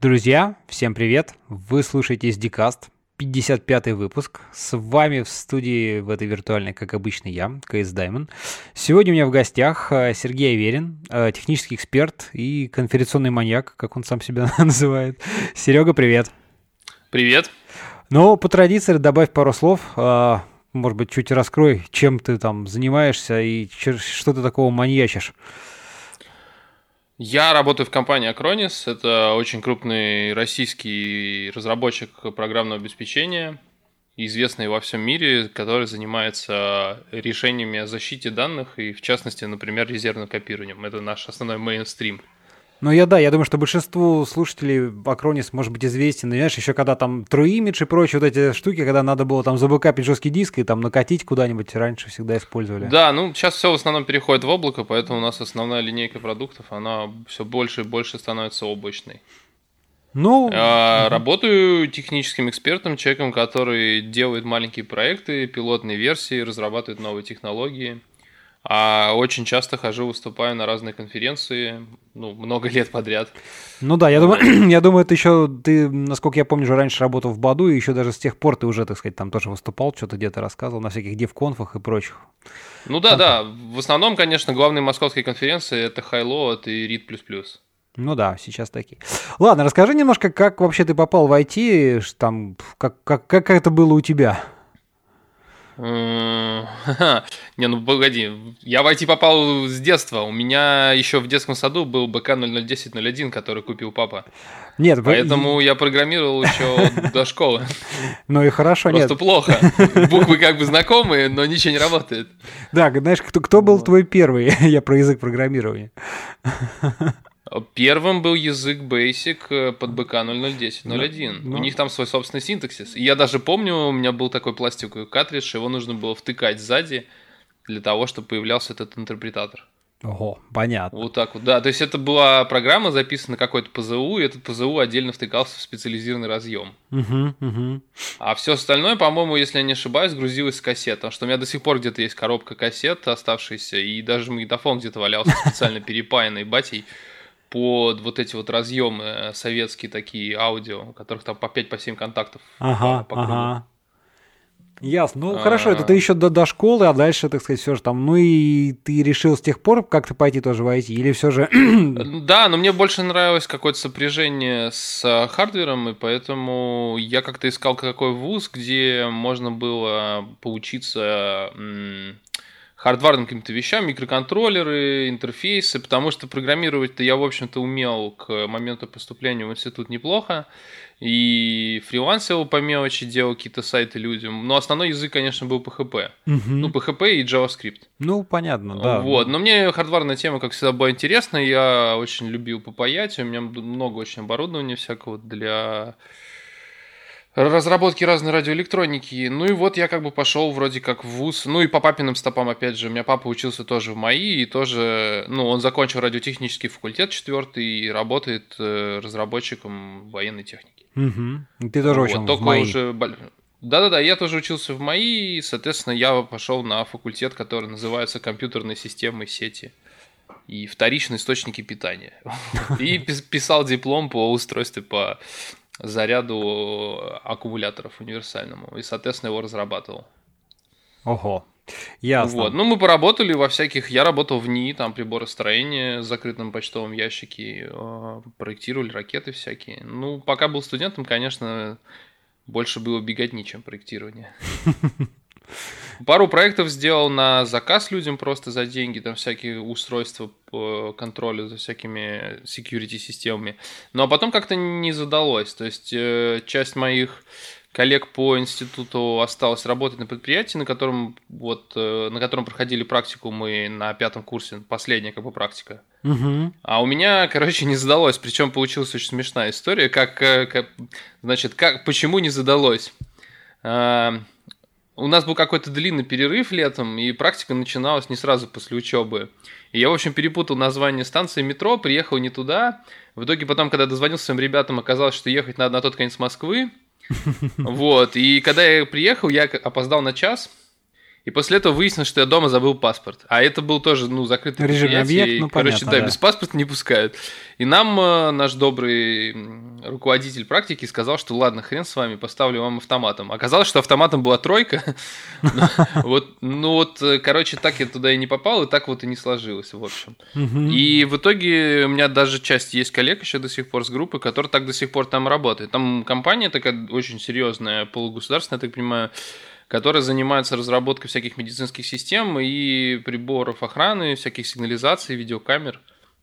Друзья, всем привет! Вы слушаете SDCast, 55 выпуск. С вами в студии в этой виртуальной, как обычно, я, КС Даймон. Сегодня у меня в гостях э, Сергей Аверин, э, технический эксперт и конференционный маньяк, как он сам себя называет. Серега, привет! Привет! Ну, по традиции добавь пару слов. Э, может быть, чуть раскрой, чем ты там занимаешься и что ты такого маньячишь. Я работаю в компании Acronis. Это очень крупный российский разработчик программного обеспечения, известный во всем мире, который занимается решениями о защите данных и, в частности, например, резервным копированием. Это наш основной мейнстрим. Ну, я да, я думаю, что большинству слушателей Acronis может быть известен. Знаешь, еще когда там True Image и прочие вот эти штуки, когда надо было там забэкапить жесткий диск и там накатить куда-нибудь, раньше всегда использовали. Да, ну сейчас все в основном переходит в облако, поэтому у нас основная линейка продуктов, она все больше и больше становится облачной. Ну, а, угу. работаю техническим экспертом, человеком, который делает маленькие проекты, пилотные версии, разрабатывает новые технологии. А очень часто хожу, выступаю на разные конференции, ну, много лет подряд. Ну да, я думаю, я думаю, это еще ты, насколько я помню, уже раньше работал в Баду, и еще даже с тех пор ты уже, так сказать, там тоже выступал, что-то где-то рассказывал на всяких девконфах и прочих. Ну да, да. В основном, конечно, главные московские конференции это Highload и RID++. Ну да, сейчас такие. Ладно, расскажи немножко, как вообще ты попал в IT, там, как, как, как это было у тебя? Не, ну погоди, я в IT попал с детства. У меня еще в детском саду был БК 001001, который купил папа. Нет, поэтому вы... я программировал еще до школы. Ну и хорошо, Просто нет. плохо. Буквы как бы знакомые, но ничего не работает. Да, знаешь, кто, кто был твой первый? Я про язык программирования. Первым был язык Basic э, под БК 0010.01. Ну, У них там свой собственный синтаксис. И я даже помню, у меня был такой пластиковый картридж, его нужно было втыкать сзади для того, чтобы появлялся этот интерпретатор. Ого, понятно. Вот так вот, да. То есть это была программа, записана какой-то ПЗУ, и этот ПЗУ отдельно втыкался в специализированный разъем. Угу, угу. А все остальное, по-моему, если я не ошибаюсь, грузилось с кассет. Потому что у меня до сих пор где-то есть коробка кассет оставшаяся, и даже магнитофон где-то валялся специально перепаянный батей под вот эти вот разъемы э, советские такие аудио, у которых там по 5-7 по контактов. Ага, по, по ага. Ясно. Ну, а... хорошо, это ты еще до, до школы, а дальше, так сказать, все же там. Ну и ты решил с тех пор как-то пойти тоже войти, или все же... да, но мне больше нравилось какое-то сопряжение с э, хардвером, и поэтому я как-то искал какой вуз, где можно было поучиться хардварным каким-то вещам, микроконтроллеры, интерфейсы, потому что программировать-то я, в общем-то, умел к моменту поступления в институт неплохо, и фрилансил по мелочи, делал какие-то сайты людям, но основной язык, конечно, был PHP. Угу. Ну, PHP и JavaScript. Ну, понятно, да. Вот, но мне хардварная тема, как всегда, была интересна, я очень любил попаять, у меня много очень оборудования всякого для разработки разной радиоэлектроники. Ну и вот я как бы пошел вроде как в ВУЗ. Ну и по папиным стопам, опять же, у меня папа учился тоже в МАИ, и тоже, ну, он закончил радиотехнический факультет четвертый и работает э, разработчиком военной техники. Угу. Ты тоже вот, учился только в МАИ. уже да-да-да, я тоже учился в МАИ, и, соответственно, я пошел на факультет, который называется компьютерные системы сети и вторичные источники питания. И писал диплом по устройству по заряду аккумуляторов универсальному. И, соответственно, его разрабатывал. Ого. Ясно. Вот. Ну, мы поработали во всяких... Я работал в НИИ, там приборостроение в закрытом почтовом ящике, э, проектировали ракеты всякие. Ну, пока был студентом, конечно, больше было беготни, чем проектирование. Пару проектов сделал на заказ людям просто за деньги, там всякие устройства по контролю за всякими security системами. Ну а потом как-то не задалось. То есть э, часть моих коллег по институту осталось работать на предприятии, на котором вот э, на котором проходили практику мы на пятом курсе, последняя как бы практика. Угу. А у меня, короче, не задалось. Причем получилась очень смешная история, как, э, как значит, как почему не задалось. У нас был какой-то длинный перерыв летом, и практика начиналась не сразу после учебы. И я, в общем, перепутал название станции метро, приехал не туда. В итоге потом, когда дозвонился своим ребятам, оказалось, что ехать надо на тот конец Москвы. Вот, и когда я приехал, я опоздал на час. И после этого выяснилось, что я дома забыл паспорт. А это был тоже, ну, закрытый Режим объект, ну, Короче, понятно, да, да, без паспорта не пускают. И нам э, наш добрый руководитель практики сказал, что ладно, хрен с вами, поставлю вам автоматом. Оказалось, что автоматом была тройка. Вот, ну вот, э, короче, так я туда и не попал, и так вот и не сложилось, в общем. И в итоге у меня даже часть есть коллег еще до сих пор с группы, которые так до сих пор там работают. Там компания такая очень серьезная, полугосударственная, я так понимаю, которая занимается разработкой всяких медицинских систем и приборов охраны, всяких сигнализаций, видеокамер.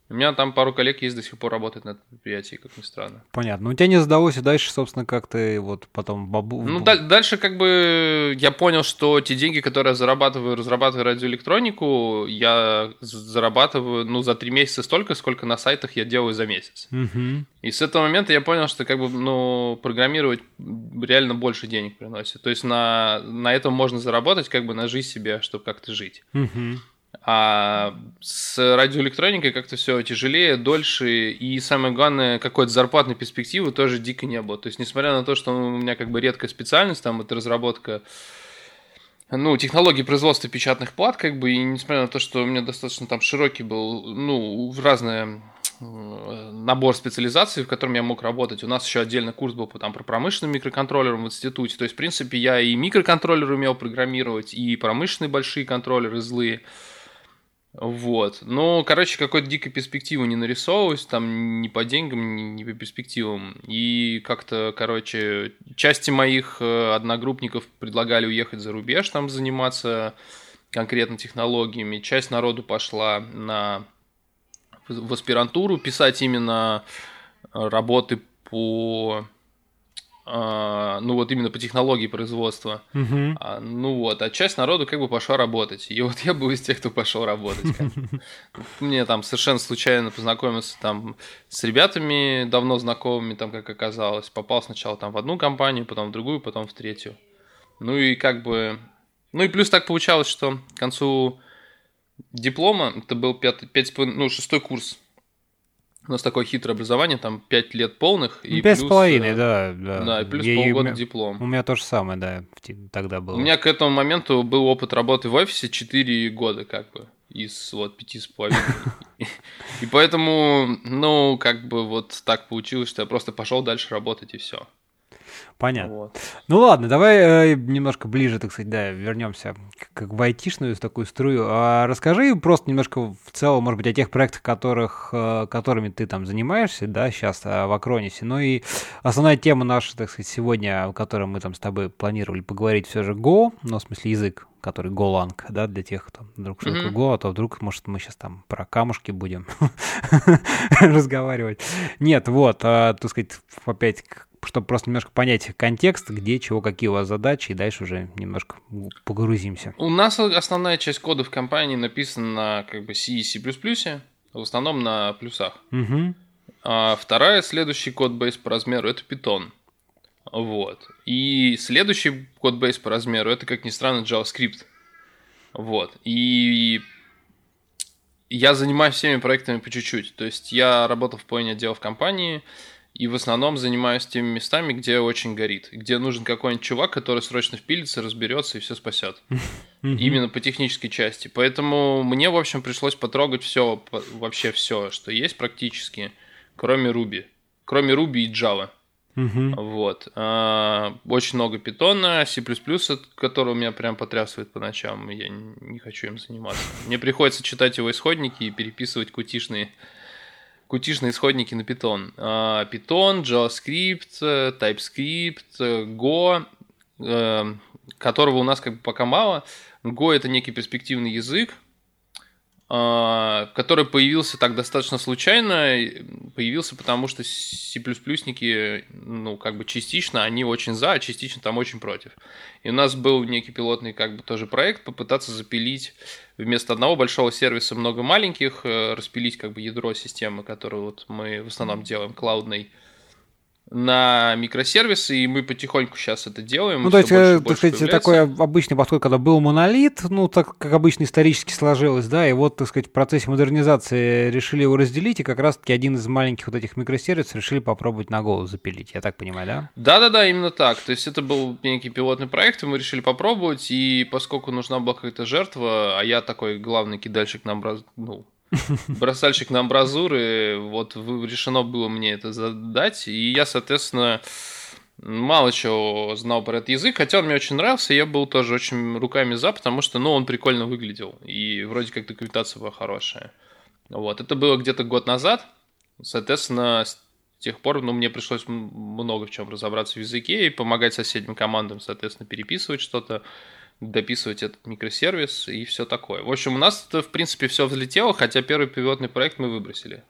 У меня там пару коллег есть до сих пор работает на этом предприятии, как ни странно. Понятно. Ну, у тебя не сдалось, и дальше, собственно, как ты вот потом бабу... Ну, да, дальше как бы я понял, что те деньги, которые я зарабатываю, разрабатывая радиоэлектронику, я зарабатываю, ну, за три месяца столько, сколько на сайтах я делаю за месяц. Угу. И с этого момента я понял, что как бы, ну, программировать реально больше денег приносит. То есть на, на этом можно заработать, как бы на жизнь себе, чтобы как-то жить. Угу. А с радиоэлектроникой как-то все тяжелее, дольше, и самое главное, какой-то зарплатной перспективы тоже дико не было. То есть, несмотря на то, что у меня как бы редкая специальность, там это разработка ну, технологии производства печатных плат, как бы, и несмотря на то, что у меня достаточно там широкий был, ну, разные набор специализаций, в котором я мог работать. У нас еще отдельно курс был там, про промышленным микроконтроллером в институте. То есть, в принципе, я и микроконтроллер умел программировать, и промышленные большие контроллеры злые. Вот. Ну, короче, какой-то дикой перспективы не нарисовывалось, там ни по деньгам, ни, ни по перспективам. И как-то, короче, части моих э, одногруппников предлагали уехать за рубеж, там заниматься конкретно технологиями. Часть народу пошла на в аспирантуру писать именно работы по а, ну вот именно по технологии производства. Угу. А, ну вот, а часть народу как бы пошла работать. И вот я был из тех, кто пошел работать. Мне там совершенно случайно познакомился там с ребятами, давно знакомыми, там как оказалось. Попал сначала там в одну компанию, потом в другую, потом в третью. Ну и как бы... Ну и плюс так получалось, что к концу диплома, это был пятый, пять, ну, шестой курс у нас такое хитрое образование, там 5 лет полных. И Пять с половиной, да, да. Да, и плюс я, полгода у диплом. У меня то же самое, да, тогда было. У меня к этому моменту был опыт работы в офисе 4 года, как бы, из вот пяти с половиной. И поэтому, ну, как бы вот так получилось, что я просто пошел дальше работать и все. Понятно. Вот. Ну ладно, давай э, немножко ближе, так сказать, да, вернемся к, к айтишную такую струю. А расскажи просто немножко в целом, может быть, о тех проектах, которых, э, которыми ты там занимаешься, да, сейчас э, в Акронисе. Ну и основная тема наша, так сказать, сегодня, о которой мы там с тобой планировали поговорить, все же Go, ну, в смысле язык, который Golang, да, для тех, кто вдруг что такое Go, а то вдруг, может, мы сейчас там про камушки будем разговаривать. Нет, вот, а, так сказать, опять чтобы просто немножко понять контекст, где, чего, какие у вас задачи, и дальше уже немножко погрузимся. У нас основная часть кода в компании написана на как бы C и C++, в основном на плюсах. Угу. А вторая, следующий код-бейс по размеру, это Python. Вот. И следующий код-бейс по размеру, это, как ни странно, JavaScript. Вот. И я занимаюсь всеми проектами по чуть-чуть. То есть я работал в половине отдела в компании, и в основном занимаюсь теми местами, где очень горит, где нужен какой-нибудь чувак, который срочно впилится, разберется и все спасет. Именно по технической части. Поэтому мне, в общем, пришлось потрогать все, вообще все, что есть практически, кроме Ruby. Кроме Ruby и Java. Вот. А, очень много питона, C++, который меня прям потрясывает по ночам, я не хочу им заниматься. Мне приходится читать его исходники и переписывать кутишные кутишные исходники на Python. А, Python, JavaScript, TypeScript, Go, э, которого у нас как бы пока мало. Go это некий перспективный язык, который появился так достаточно случайно, появился потому, что C++-ники, ну, как бы частично они очень за, а частично там очень против. И у нас был некий пилотный, как бы, тоже проект попытаться запилить вместо одного большого сервиса много маленьких, э, распилить, как бы, ядро системы, которую вот мы в основном делаем, клаудной, на микросервисы, и мы потихоньку сейчас это делаем. Ну, то есть, больше, так больше сказать, появляется. такой обычный подход, когда был монолит, ну, так как обычно исторически сложилось, да, и вот, так сказать, в процессе модернизации решили его разделить, и как раз-таки один из маленьких вот этих микросервисов решили попробовать на голову запилить, я так понимаю, да? Да-да-да, именно так. То есть это был некий пилотный проект, и мы решили попробовать, и поскольку нужна была какая-то жертва, а я такой главный кидальщик на образ... ну, бросальщик на амбразуры, вот решено было мне это задать, и я, соответственно, мало чего знал про этот язык, хотя он мне очень нравился, я был тоже очень руками за, потому что, ну, он прикольно выглядел, и вроде как документация была хорошая. Вот, это было где-то год назад, соответственно, с тех пор, ну, мне пришлось много в чем разобраться в языке и помогать соседним командам, соответственно, переписывать что-то, дописывать этот микросервис и все такое. В общем, у нас, в принципе, все взлетело, хотя первый пилотный проект мы выбросили.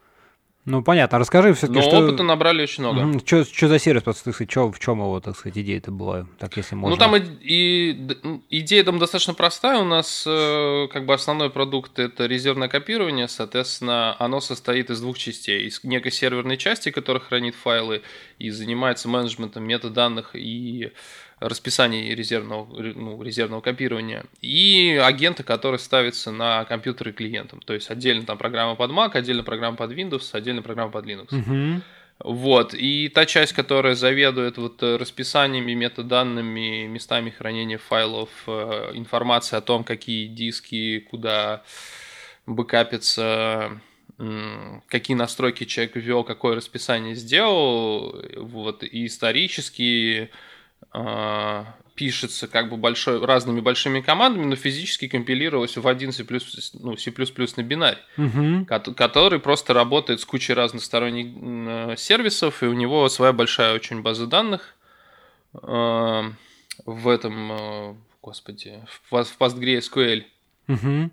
Ну, понятно. Расскажи все-таки, Но что... опыта набрали очень много. Угу. Что, что за сервис, так сказать, что, в чем его, так сказать, идея это была, так если можно? Ну, там и, и, идея там достаточно простая. У нас э, как бы основной продукт – это резервное копирование. Соответственно, оно состоит из двух частей. Из некой серверной части, которая хранит файлы и занимается менеджментом метаданных и расписание резервного, ну, резервного копирования, и агенты, которые ставятся на компьютеры клиентам. То есть отдельно там программа под Mac, отдельно программа под Windows, отдельно программа под Linux. Угу. Вот, и та часть, которая заведует вот расписаниями, метаданными, местами хранения файлов, э, информация о том, какие диски, куда бэкапятся, какие настройки человек ввел, какое расписание сделал, вот, и исторически э, пишется как бы большой, разными большими командами, но физически компилировалось в один C++, ну, C++ на бинарь, угу. который просто работает с кучей разных сторонних сервисов, и у него своя большая очень база данных э, в этом, э, господи, в, в PostgreSQL. Угу.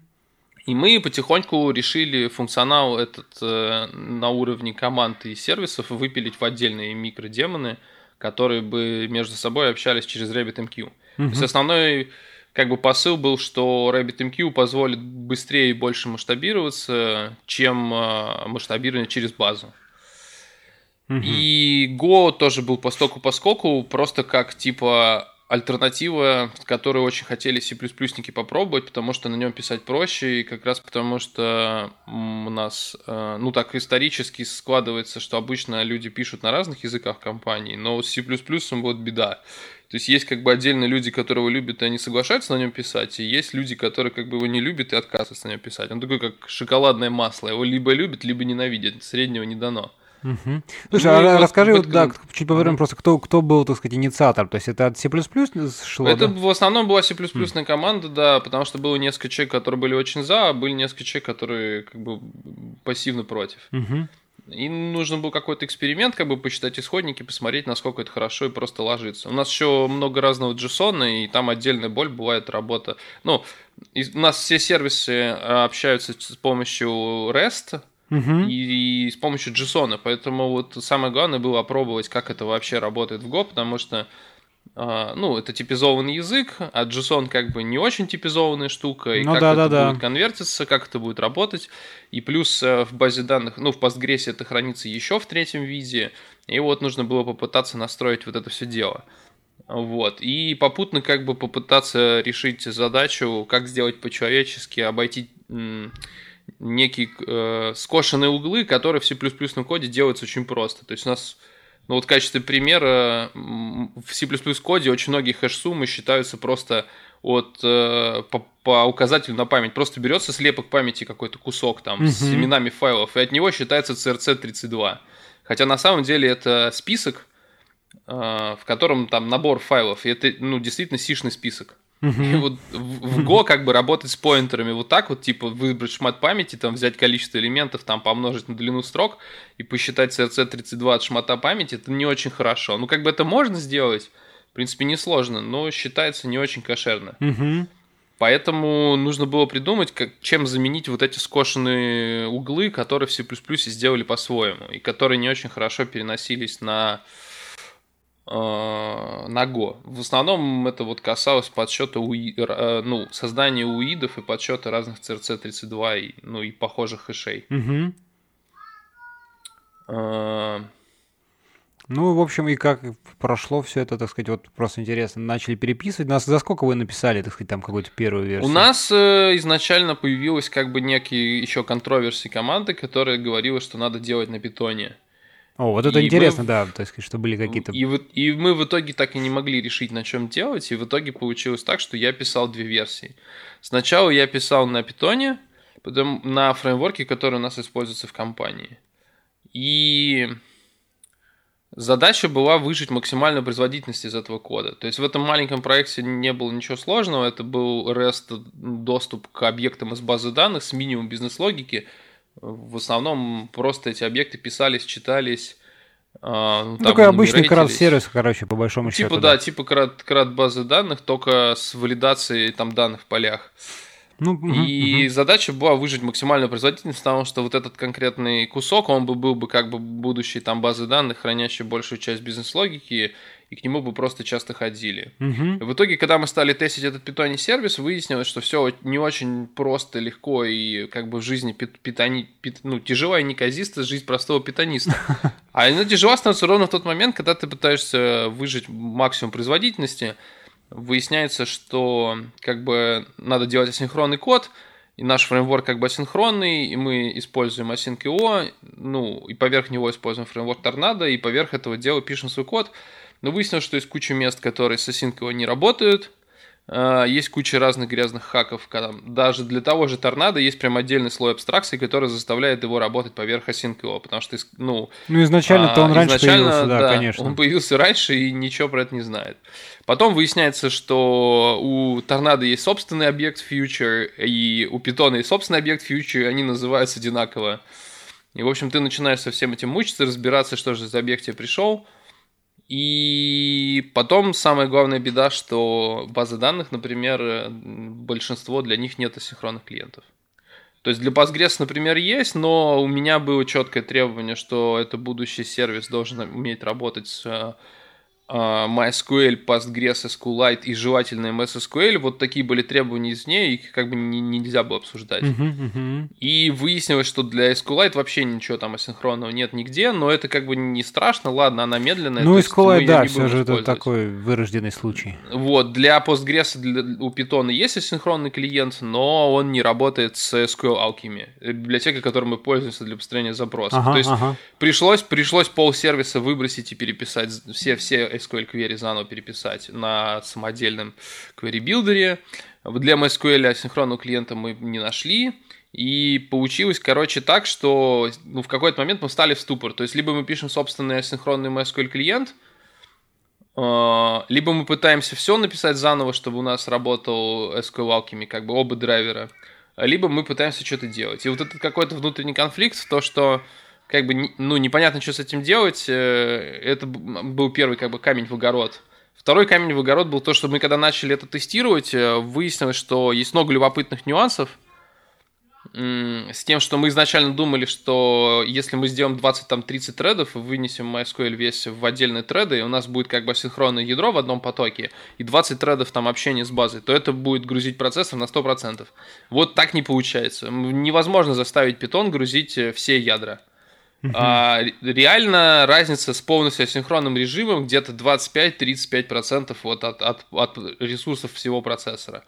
И мы потихоньку решили функционал этот э, на уровне команд и сервисов выпилить в отдельные микродемоны, которые бы между собой общались через RabbitMQ. Mm-hmm. То есть основной как бы посыл был, что RabbitMQ позволит быстрее и больше масштабироваться, чем э, масштабирование через базу. Mm-hmm. И Go тоже был постоку поскоку, просто как типа альтернатива, которую очень хотели C++ попробовать, потому что на нем писать проще, и как раз потому что у нас, э, ну так исторически складывается, что обычно люди пишут на разных языках компании, но с C++ вот беда. То есть есть как бы отдельные люди, которые его любят, и они соглашаются на нем писать, и есть люди, которые как бы его не любят и отказываются на нем писать. Он такой, как шоколадное масло. Его либо любят, либо ненавидят. Среднего не дано. Угу. Слушай, ну, а расскажи, вот, да, чуть поговорим угу. просто, кто, кто был, так сказать, инициатор. То есть это от C++ шло? Это да? в основном была C++ mm. команда, да, потому что было несколько человек, которые были очень за, а были несколько человек, которые как бы пассивно против. Угу. И нужно был какой-то эксперимент, как бы посчитать исходники, посмотреть, насколько это хорошо и просто ложится. У нас еще много разного JSON, и там отдельная боль бывает работа. Ну, у нас все сервисы а, общаются с помощью REST, угу. и, и с помощью JSON. Поэтому вот самое главное было опробовать, как это вообще работает в Go, потому что Uh, ну, это типизованный язык, а JSON как бы не очень типизованная штука, и ну, как да, это да, будет да. конвертиться, как это будет работать. И плюс uh, в базе данных, ну, в Postgres это хранится еще в третьем виде, и вот нужно было попытаться настроить вот это все дело. Вот. И попутно как бы попытаться решить задачу, как сделать по-человечески, обойти некие э, скошенные углы, которые в C++ коде делаются очень просто. То есть у нас, ну вот в качестве примера, в C++ коде очень многие хэш-суммы считаются просто от, э, по, по указателю на память. Просто берется слепок памяти какой-то кусок там mm-hmm. с именами файлов, и от него считается CRC32. Хотя на самом деле это список, э, в котором там набор файлов, и это ну, действительно сишный список. И вот в, Go как бы работать с поинтерами вот так вот, типа выбрать шмат памяти, там взять количество элементов, там помножить на длину строк и посчитать CRC32 от шмата памяти, это не очень хорошо. Ну как бы это можно сделать, в принципе несложно, но считается не очень кошерно. Поэтому нужно было придумать, как, чем заменить вот эти скошенные углы, которые в C++ сделали по-своему, и которые не очень хорошо переносились на на Go. В основном это вот касалось подсчета уи, э, ну, создания уидов и подсчета разных CRC32 и, ну, и похожих хэшей. Угу. Э, ну, в общем, и как прошло все это, так сказать, вот просто интересно. Начали переписывать. Нас за сколько вы написали, так сказать, там какую-то первую версию? У нас э, изначально появилась как бы некие еще контроверсии команды, которая говорила, что надо делать на питоне. О, вот это и интересно, мы, да, то есть, что были какие-то... И, и мы в итоге так и не могли решить, на чем делать, и в итоге получилось так, что я писал две версии. Сначала я писал на питоне, потом на фреймворке, который у нас используется в компании. И задача была выжить максимальную производительность из этого кода. То есть в этом маленьком проекте не было ничего сложного, это был REST доступ к объектам из базы данных с минимум бизнес-логики. В основном просто эти объекты писались, читались, а, ну, Такой обычный крат-сервис, короче, по большому типа, счету. Да, да, типа крат, крат базы данных, только с валидацией там данных в полях. Ну, и угу. задача была выжить максимальную производительность, потому что вот этот конкретный кусок, он бы был бы как бы будущей там базы данных, хранящей большую часть бизнес-логики, и к нему бы просто часто ходили. Угу. В итоге, когда мы стали тестить этот питоне сервис, выяснилось, что все не очень просто, легко и как бы в жизни пит, питони, пит, ну, тяжелая неказиста жизнь простого питониста. А она тяжела становится ровно в тот момент, когда ты пытаешься выжить максимум производительности, выясняется, что как бы надо делать асинхронный код, и наш фреймворк как бы асинхронный, и мы используем async.io, ну, и поверх него используем фреймворк Tornado, и поверх этого дела пишем свой код – но выяснилось, что есть куча мест, которые с Async не работают. А, есть куча разных грязных хаков. Когда даже для того же торнадо есть прям отдельный слой абстракции, который заставляет его работать поверх Async Потому что, ну... Ну, изначально-то он а, раньше появился, да, да, конечно. Он появился раньше и ничего про это не знает. Потом выясняется, что у торнадо есть собственный объект future, и у питона есть собственный объект future, и они называются одинаково. И, в общем, ты начинаешь со всем этим мучиться, разбираться, что же за объект тебе пришел. И потом самая главная беда, что базы данных, например, большинство для них нет асинхронных клиентов. То есть для Postgres, например, есть, но у меня было четкое требование, что это будущий сервис должен уметь работать с а, MySQL, Postgres, SQLite и желательно MSSQL, вот такие были требования из нее, их как бы не, нельзя было обсуждать. Uh-huh, uh-huh. И выяснилось, что для SQLite вообще ничего там асинхронного нет нигде, но это как бы не страшно, ладно, она медленная. Ну, SQLite, да, все же это такой вырожденный случай. Вот, для Postgres для, у Python есть асинхронный клиент, но он не работает с SQL Alchemy, библиотека, которой мы пользуемся для построения запросов. Ага, То есть ага. пришлось, пришлось пол сервиса выбросить и переписать все-все SQL query заново переписать на самодельном query билдере. Для MySQL асинхронного клиента мы не нашли. И получилось, короче, так, что ну, в какой-то момент мы стали в ступор. То есть, либо мы пишем собственный асинхронный MySQL клиент, а, либо мы пытаемся все написать заново, чтобы у нас работал SQL Alchemy, как бы оба драйвера, либо мы пытаемся что-то делать. И вот этот какой-то внутренний конфликт, то, что как бы, ну, непонятно, что с этим делать. Э, это был первый, как бы, камень в огород. Второй камень в огород был то, что мы когда начали это тестировать, э, выяснилось, что есть много любопытных нюансов с тем, что мы изначально думали, что если мы сделаем 20-30 тредов и вынесем MySQL весь в отдельные треды, и у нас будет как бы синхронное ядро в одном потоке, и 20 тредов там общения с базой, то это будет грузить процессор на 100%. Вот так не получается. Невозможно заставить Python грузить э, все ядра. А, реально разница с полностью асинхронным режимом где-то 25-35% вот от, от, от ресурсов всего процессора.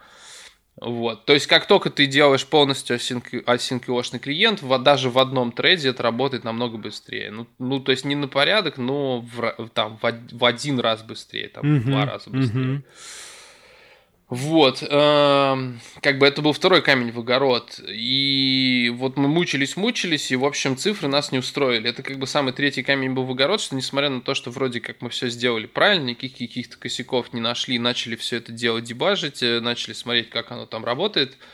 Вот. То есть, как только ты делаешь полностью async клиент, даже в одном трейде это работает намного быстрее. Ну, ну то есть, не на порядок, но в, там, в, в один раз быстрее, там, в два раза быстрее. Вот, э, как бы это был второй камень в огород. И вот мы мучились, мучились, и, в общем, цифры нас не устроили. Это как бы самый третий камень был в огород, что несмотря на то, что вроде как мы все сделали правильно, никаких каких-то косяков не нашли, начали все это дело дебажить, э, начали смотреть, как оно там работает –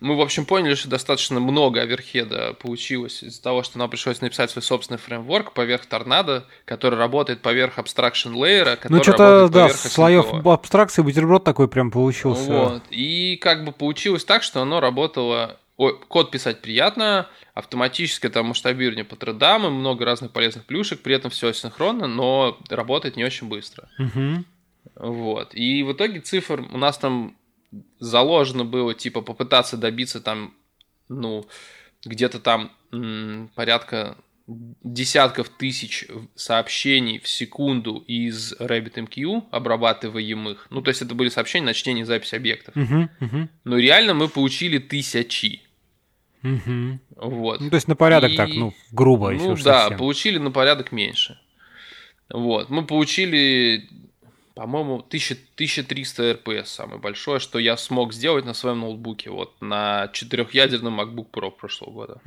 мы, в общем, поняли, что достаточно много оверхеда получилось из-за того, что нам пришлось написать свой собственный фреймворк поверх торнадо, который работает поверх abstraction layer, который Ну, что-то, да, слоев абстракции бутерброд такой прям получился. Вот. И как бы получилось так, что оно работало Ой, код писать приятно, автоматически там масштабирование по тредам и много разных полезных плюшек, при этом все асинхронно, но работает не очень быстро. Угу. Вот. И в итоге цифр у нас там заложено было, типа, попытаться добиться там, ну, где-то там м, порядка десятков тысяч сообщений в секунду из RabbitMQ, обрабатываемых. Ну, то есть это были сообщения на чтение запись объектов. Uh-huh, uh-huh. Но реально мы получили тысячи. Uh-huh. Вот. Ну, то есть на порядок и... так, ну, грубо, если Ну, да, совсем. получили на порядок меньше. Вот. Мы получили по-моему, 1000, 1300 RPS самое большое, что я смог сделать на своем ноутбуке, вот, на четырехъядерном MacBook Pro прошлого года.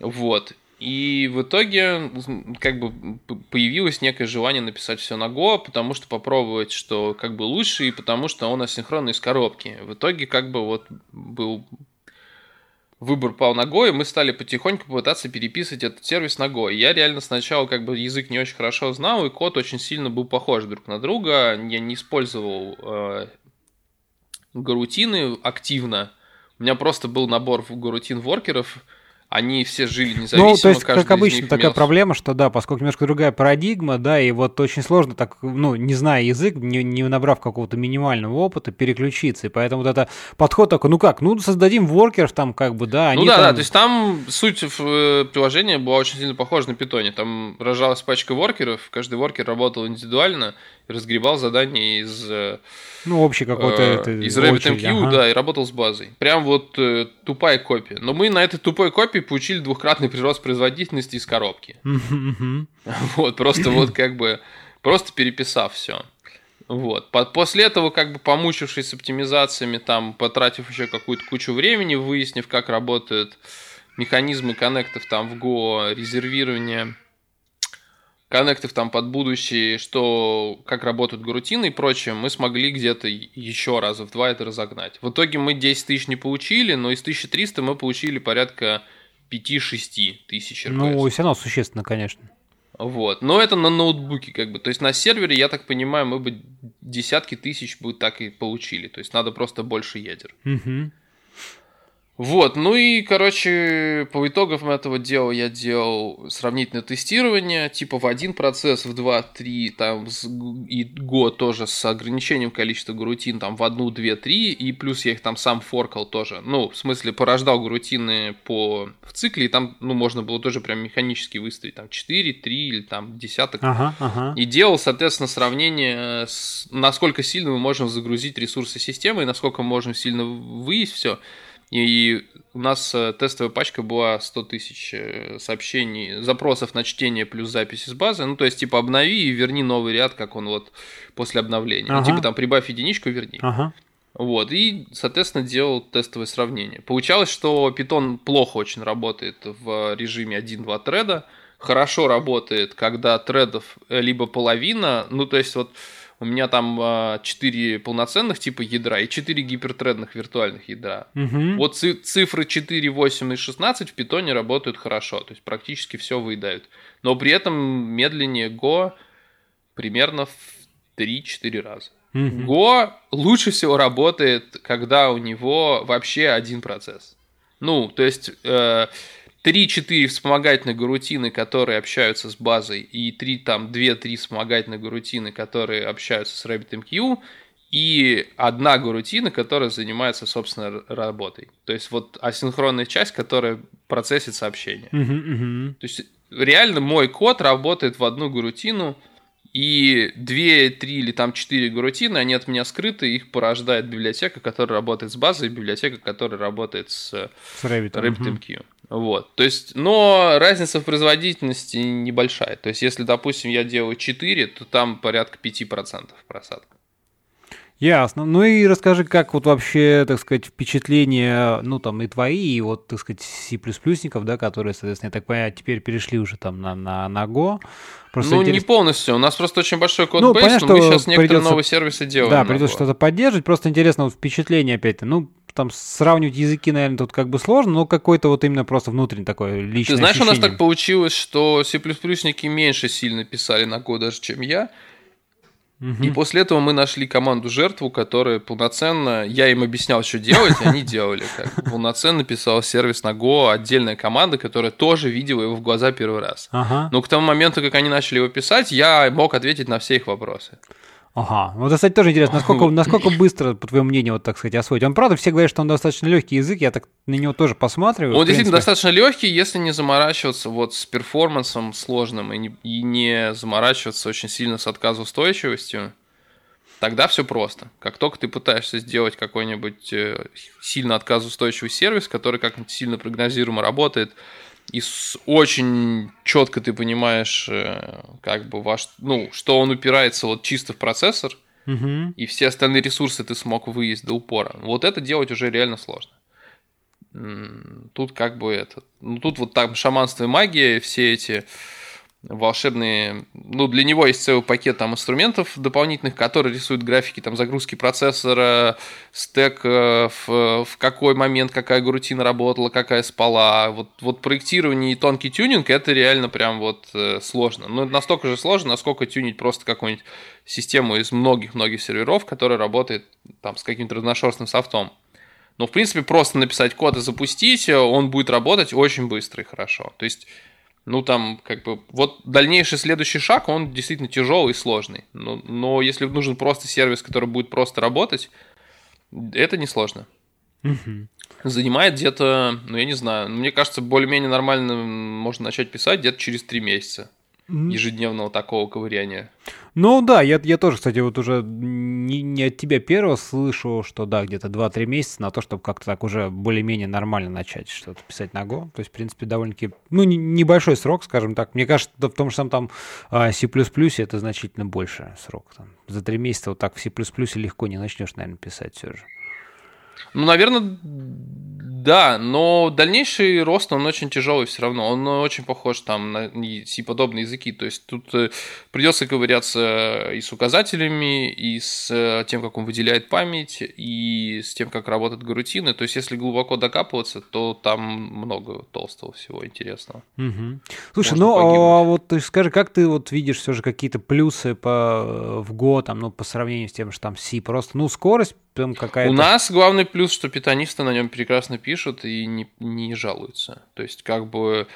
Вот. И в итоге как бы появилось некое желание написать все на Go, потому что попробовать, что как бы лучше, и потому что он асинхронный из коробки. В итоге как бы вот был выбор пал на Go, и мы стали потихоньку пытаться переписывать этот сервис на Go. Я реально сначала как бы язык не очень хорошо знал, и код очень сильно был похож друг на друга. Я не использовал э, гарутины активно. У меня просто был набор гарутин воркеров, они все жили независимо. Ну, то есть, как обычно, такая имел- проблема, что да, поскольку немножко другая парадигма, да, и вот очень сложно так, ну, не зная язык, не, не набрав какого-то минимального опыта, переключиться. И поэтому вот это подход такой, ну как, ну, создадим воркеров там, как бы, да, они Ну да, там- да, то есть там суть э, приложения была очень сильно похожа на питоне. Там рожалась пачка воркеров, каждый воркер работал индивидуально и разгребал задания из, э, ну, общий какой-то... э, это, из RabbitMQ, ага. да, и работал с базой. Прям вот э, тупая копия. Но мы на этой тупой копии получили двухкратный прирост производительности из коробки. Вот, просто вот как бы, просто переписав все. Вот. По- После этого, как бы помучившись с оптимизациями, там, потратив еще какую-то кучу времени, выяснив, как работают механизмы коннектов там в Go, резервирование коннектов там под будущее, что как работают гарутины и прочее, мы смогли где-то еще раза в два это разогнать. В итоге мы 10 тысяч не получили, но из 1300 мы получили порядка 5-6 тысяч RPS. Ну, все равно существенно, конечно. Вот. Но это на ноутбуке, как бы. То есть на сервере, я так понимаю, мы бы десятки тысяч бы так и получили. То есть надо просто больше ядер. Мгм. Вот, ну и, короче, по итогам этого дела я делал сравнительное тестирование, типа в один процесс, в два, три, там, с и год тоже с ограничением количества гарутин, там, в одну, две, три, и плюс я их там сам форкал тоже, ну, в смысле, порождал гарутины по, в цикле, и там, ну, можно было тоже прям механически выставить, там, 4, 3 или там десяток Ага, ага. и делал, соответственно, сравнение, с насколько сильно мы можем загрузить ресурсы системы и насколько мы можем сильно выесть все. И у нас э, тестовая пачка была 100 тысяч э, сообщений, запросов на чтение плюс запись из базы. Ну, то есть, типа, обнови и верни новый ряд, как он вот после обновления. Ну, Ага. типа, там, прибавь единичку, верни. Ага. Вот, и, соответственно, делал тестовое сравнение. Получалось, что Python плохо очень работает в режиме 1-2 треда, хорошо работает, когда тредов э, либо половина, ну, то есть вот у меня там 4 полноценных типа ядра и 4 гипертредных виртуальных ядра. Мгм. Вот ци- цифры 4, 8 и 16 в питоне работают хорошо, то есть практически все выедают. Но при этом медленнее Go примерно в 3-4 раза. Мгм. Go лучше всего работает, когда у него вообще один процесс. Ну, то есть э, 3-4 вспомогательных гарутины, которые общаются с базой, и 3, там, 2-3 вспомогательных гарутины, которые общаются с RabbitMQ, и одна гарутина, которая занимается, собственно, работой. То есть вот асинхронная часть, которая процессит сообщение. Мгм, мгм. То есть реально мой код работает в одну гарутину, и 2, 3 или там 4 гарутины, они от меня скрыты, их порождает библиотека, которая работает с базой, и библиотека, которая работает с С Rabbit. мгм. Вот. То есть, но разница в производительности небольшая. То есть, если, допустим, я делаю 4, то там порядка 5% просадка. Ясно. Ну и расскажи, как вот вообще, так сказать, впечатления, ну там и твои, и вот, так сказать, C++-ников, да, которые, соответственно, я так понимаю, теперь перешли уже там на, на, на Go. Просто ну, не интерес- полностью. У нас просто очень большой код Ну, понятно, но мы сейчас некоторые придется- новые сервисы делаем. Да, придется что-то поддерживать. Просто интересно, вот впечатление опять-то. Ну, там сравнивать языки, наверное, тут как бы сложно, но какой-то вот именно просто внутренний такой личный Ты знаешь, у нас так получилось, что C++-ники меньше сильно писали на Go даже, чем я. И после этого мы нашли команду жертву, которая полноценно, я им объяснял, что делать, и они делали. Как полноценно писал сервис на Go, отдельная команда, которая тоже видела его в глаза первый раз. Ага. Но к тому моменту, как они начали его писать, я мог ответить на все их вопросы. Ага. Вот, кстати, тоже интересно, насколько, насколько быстро, по твоему мнению, вот так сказать, освоить. Он, правда, все говорят, что он достаточно легкий язык, я так на него тоже посматриваю. Он действительно достаточно легкий, если не заморачиваться вот с перформансом сложным и не, и не заморачиваться очень сильно с отказоустойчивостью, тогда все просто. Как только ты пытаешься сделать какой-нибудь э, сильно отказоустойчивый сервис, который как-нибудь сильно прогнозируемо работает, и с, очень четко ты понимаешь, э, как бы ваш, ну, что он упирается вот чисто в процессор, Мгм. и все остальные ресурсы ты смог выесть до упора. Вот это делать уже реально сложно. Тут как бы это... Ну, тут вот там шаманство и магия, все эти волшебные... Ну, для него есть целый пакет там инструментов дополнительных, которые рисуют графики, там, загрузки процессора, стек, э, в, в какой момент какая грутина работала, какая спала. Вот, вот проектирование и тонкий тюнинг, это реально прям вот э, сложно. Но это настолько же сложно, насколько тюнить просто какую-нибудь систему из многих-многих серверов, которая работает там с каким-то разношерстным софтом. Но, в принципе, просто написать код и запустить, он будет работать очень быстро и хорошо. То есть, ну, там, как бы, вот дальнейший следующий шаг, он действительно тяжелый и сложный. Но, но если нужен просто сервис, который будет просто работать, это несложно. Мгм. Занимает где-то, ну, я не знаю, мне кажется, более-менее нормально можно начать писать где-то через три месяца М. ежедневного такого ковыряния. Ну да, я, я тоже, кстати, вот уже не, не от тебя первого слышу, что да, где-то 2-3 месяца на то, чтобы как-то так уже более-менее нормально начать что-то писать на Go. То есть, в принципе, довольно-таки, ну, не- небольшой срок, скажем так. Мне кажется, в том же самом там а, C++ это значительно больше срок. Там. За 3 месяца вот так в C++ легко не начнешь, наверное, писать все же. Ну, наверное, да, но дальнейший рост, он очень тяжелый все равно. Он очень похож там на C-подобные языки. То есть тут э, придется ковыряться и с указателями, и с э, тем, как он выделяет память, и с тем, как работают гарутины. То есть если глубоко докапываться, то там много толстого всего интересного. Мгм. Слушай, Можно ну а погибнуть. вот ты скажи, как ты вот видишь все же какие-то плюсы по, в Go, там, ну, по сравнению с тем, что там C, просто, ну, скорость там какая-то... У нас главный плюс, что питанисты на нем прекрасно пишут и не, не жалуются. То есть, как бы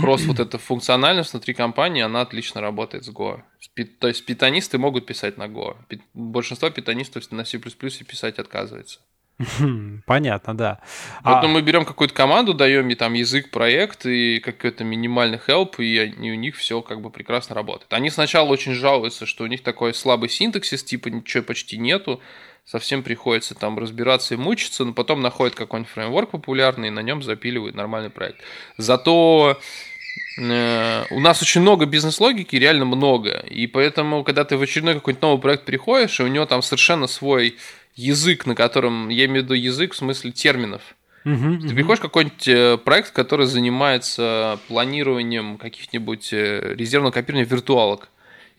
кросс вот эта функциональность внутри компании, она отлично работает с Go. То есть питанисты могут писать на Go. Большинство питанистов на C++ писать отказывается. Хм, Понятно, да. Вот А- мы берем какую-то команду, даем ей там язык, проект и какой-то минимальный help, и, они- у них все как бы прекрасно работает. Они сначала очень жалуются, что у них такой слабый синтаксис, типа ничего почти нету, совсем приходится там разбираться и мучиться, но потом находят какой-нибудь фреймворк популярный и на нем запиливают нормальный проект. Зато э, у нас очень много бизнес-логики, реально много. И поэтому, когда ты в очередной какой-нибудь новый проект приходишь, и у него там совершенно свой язык, на котором, я имею в виду язык в смысле терминов. Мгм, Ты мгм. приходишь в какой-нибудь э, проект, который занимается планированием каких-нибудь э, резервного копирования виртуалок.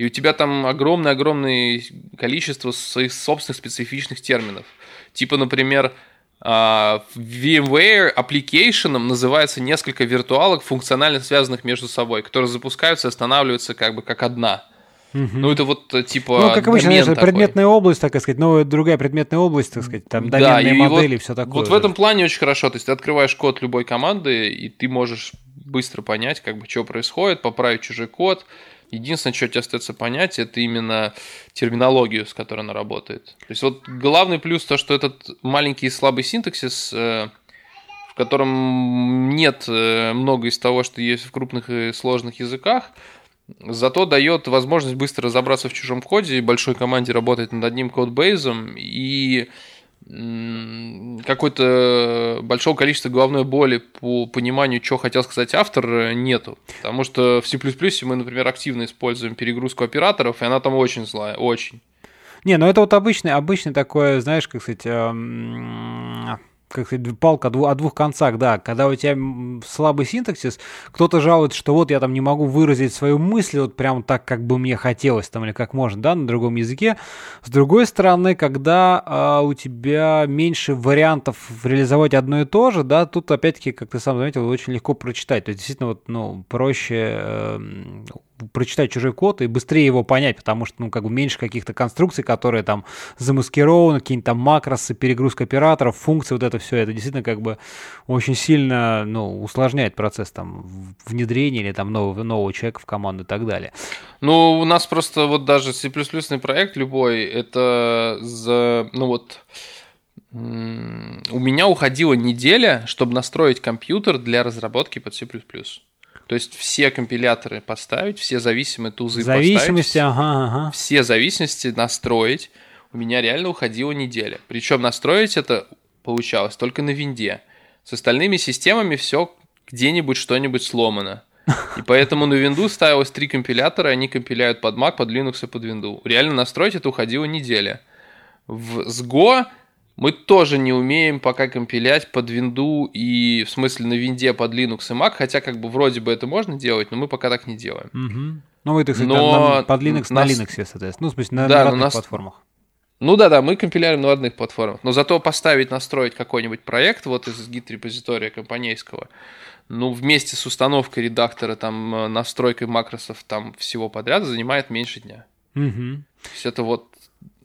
И у тебя там огромное-огромное количество своих собственных специфичных терминов. Типа, например, а, в VMware application называется несколько виртуалок, функционально связанных между собой, которые запускаются и останавливаются как бы как одна. Мгм. Ну, это вот э, типа Ну, как обычно, знаешь, предметная область, так сказать, новая другая предметная область, так сказать, там Да, доменные и вот- модели, все такое. Вот в этом плане очень хорошо. То есть ты открываешь код любой команды, и ты можешь быстро понять, как бы, что происходит, поправить чужой код. Единственное, что тебе остается понять, это именно терминологию, с которой она работает. То есть вот главный плюс то, что этот маленький и слабый синтаксис, э, в котором нет э, много из того, что есть в крупных и сложных языках, зато дает возможность быстро разобраться в чужом коде и большой команде работать над одним кодбейзом и какое-то большого количества головной боли по пониманию, что хотел сказать автор, э, нету. Потому что в C++ мы, например, активно используем перегрузку операторов, и она там очень злая, очень. Не, ну это вот обычный, обычный такое, знаешь, как сказать, эм, как сказать, палка о дву- о двух концах, да, когда у тебя слабый синтаксис, кто-то жалуется, что вот я там не могу выразить свою мысль вот прям так, как бы мне хотелось там, или как можно, да, на другом языке. С другой стороны, когда а, у тебя меньше вариантов реализовать одно и то же, да, тут опять-таки, как ты сам заметил, очень легко прочитать. То есть действительно вот, ну, проще эм, прочитать чужой код и быстрее его понять, потому что, ну, как бы меньше каких-то конструкций, которые там замаскированы, какие-нибудь там макросы, перегрузка операторов, функции, вот это все, это действительно как бы очень сильно, ну, усложняет процесс там внедрения или там нового, нового человека в команду и так далее. Ну, у нас просто вот даже C++ проект любой, это за, ну вот, у меня уходила неделя, чтобы настроить компьютер для разработки под C++. То есть все компиляторы поставить, все зависимые тузы Зависимости, поставить, ага, ага. все зависимости настроить. У меня реально уходила неделя. Причем настроить это получалось только на винде. С остальными системами все где-нибудь что-нибудь сломано. И поэтому на Windows ставилось три компилятора, они компиляют под Mac, под Linux и под Windows. Реально настроить это уходила неделя. В, с Go мы тоже не умеем пока компилять под винду и в смысле на винде под Linux и Mac, хотя как бы вроде бы это можно делать, но мы пока так не делаем. Угу. Ну, вы, так сказать, но на, под Linux нас... на Linux, соответственно. Ну, в смысле, на, да, на разных нас... платформах. Ну да, да, мы компиляем на одних платформах. Но зато поставить, настроить какой-нибудь проект вот из гид-репозитория компанейского, ну, вместе с установкой редактора, там, э, настройкой макросов, там, всего подряд занимает меньше дня. Угу. То есть это вот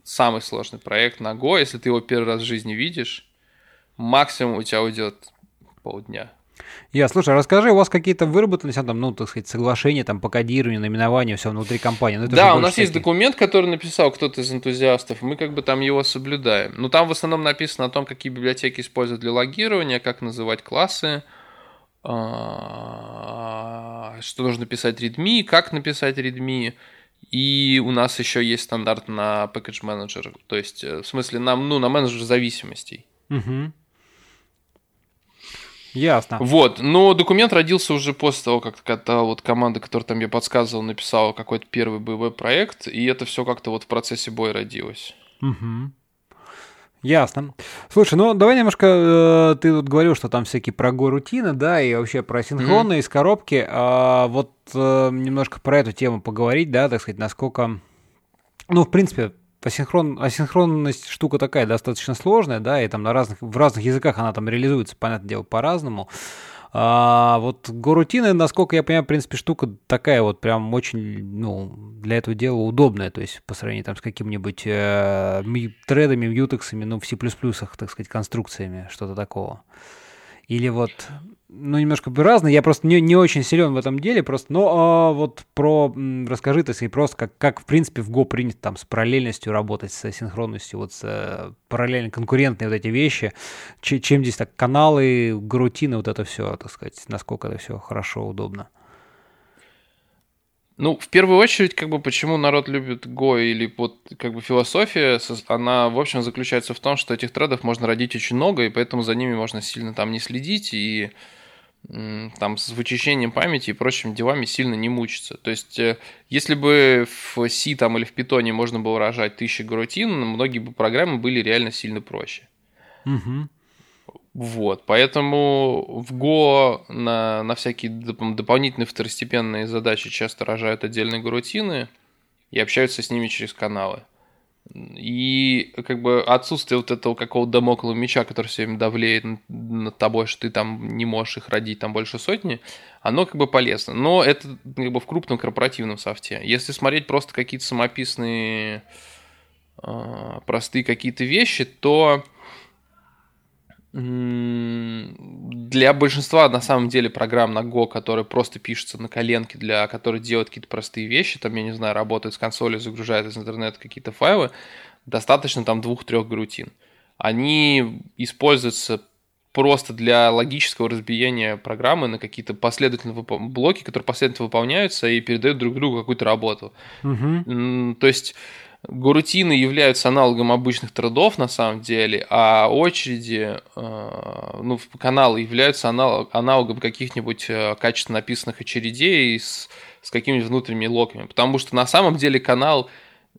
самый сложный проект на Go. Если ты его первый раз в жизни видишь, максимум у тебя уйдет полдня. Я, слушай, расскажи, у вас какие-то выработаны там, ну, так сказать, соглашения там по кодированию, наименованию, все внутри компании? Ну, да, у нас всяких... есть документ, который написал кто-то из энтузиастов, мы как бы там его соблюдаем. Ну, там в основном написано о том, какие библиотеки используют для логирования, как называть классы, а, что нужно писать readme, как написать readme, и у нас еще есть стандарт на package manager, то есть, э, в смысле, нам, ну, на менеджер зависимостей. Угу. Ясно. Вот, но документ родился уже после того, как та вот команда, которая там я подсказывал, написала какой-то первый боевой проект, и это все как-то вот в процессе боя родилось. Угу. Ясно. Слушай, ну давай немножко, э, ты тут говорил, что там всякие про рутины, да, и вообще про синхронные mm-hmm. из коробки. А, вот э, немножко про эту тему поговорить, да, так сказать, насколько, ну, в принципе, асинхрон, асинхронность штука такая достаточно сложная, да, и там на разных, в разных языках она там реализуется, понятное дело, по-разному. А вот горутины, насколько я понимаю, в принципе, штука такая вот прям очень, ну, для этого дела удобная, то есть по сравнению там с какими-нибудь э, тредами, мьютексами, ну, в C++, так сказать, конструкциями, что-то такого. Или вот ну, немножко разные. Я просто не, не очень силен в этом деле, просто, но а, вот про, расскажи, то есть, просто как, как, в принципе, в Go принято там с параллельностью работать, с синхронностью, вот с э, параллельно конкурентные вот эти вещи, Ч, чем здесь так, каналы, гарутины, вот это все, так сказать, насколько это все хорошо, удобно. Ну, в первую очередь, как бы, почему народ любит Go или вот, как бы, философия, она, в общем, заключается в том, что этих тредов можно родить очень много, и поэтому за ними можно сильно там не следить, и там с вычищением памяти и прочими делами сильно не мучиться. То есть, э, если бы в C там, или в Python можно было рожать тысячи гарутин, многие бы программы были реально сильно проще. Угу. Вот, поэтому в Go на, на всякие доп- дополнительные второстепенные задачи часто рожают отдельные гарутины и общаются с ними через каналы. И как бы отсутствие вот этого какого-то домоклого меча, который все время давлеет над тобой, что ты там не можешь их родить там больше сотни, оно как бы полезно. Но это как бы в крупном корпоративном софте. Если смотреть просто какие-то самописные а, простые какие-то вещи, то для большинства, на самом деле, программ на Go, которые просто пишутся на коленке, для которых делают какие-то простые вещи, там, я не знаю, работают с консолью, загружают из интернета какие-то файлы, достаточно там двух-трех грутин. Они используются просто для логического разбиения программы на какие-то последовательные блоки, которые последовательно выполняются и передают друг другу какую-то работу. Угу. То есть Горутины являются аналогом обычных трудов на самом деле, а очереди, э, ну, каналы являются аналог, аналогом каких-нибудь э, качественно написанных очередей с, с какими-нибудь внутренними локами. Потому что на самом деле канал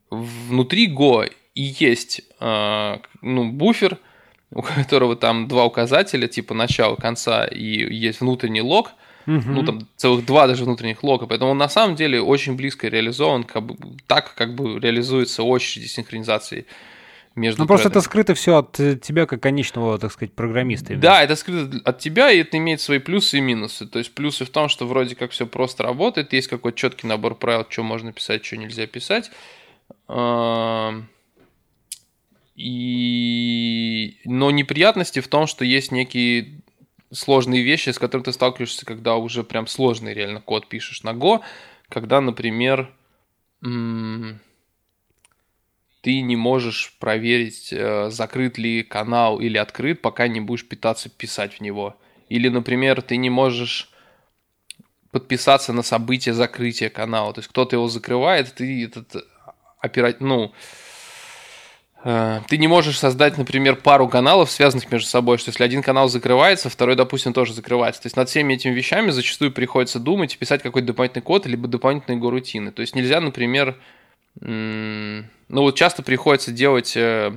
внутри Go и есть э, ну, буфер, у которого там два указателя, типа начало, конца, и есть внутренний лог – Угу. Ну, там целых два даже внутренних лока. Поэтому он на самом деле очень близко реализован, как бы, так, как бы реализуется очереди синхронизации между Ну, просто это скрыто все от э, тебя, как конечного, так сказать, программиста. Да, это скрыто от тебя, и это имеет свои плюсы и минусы. То есть плюсы в том, что вроде как все просто работает, есть какой-то четкий набор правил, что можно писать, что нельзя писать. И... Но неприятности в том, что есть некие сложные вещи, с которыми ты сталкиваешься, когда уже прям сложный реально код пишешь на Go, когда, например, ты не можешь проверить, э, закрыт ли канал или открыт, пока не будешь пытаться писать в него. Или, например, ты не можешь подписаться на событие закрытия канала. То есть кто-то его закрывает, ты этот опера... ну, ты не можешь создать, например, пару каналов, связанных между собой, что если один канал закрывается, второй, допустим, тоже закрывается. То есть над всеми этими вещами зачастую приходится думать, писать какой-то дополнительный код, либо дополнительные горутины. То есть нельзя, например, ну вот часто приходится делать э,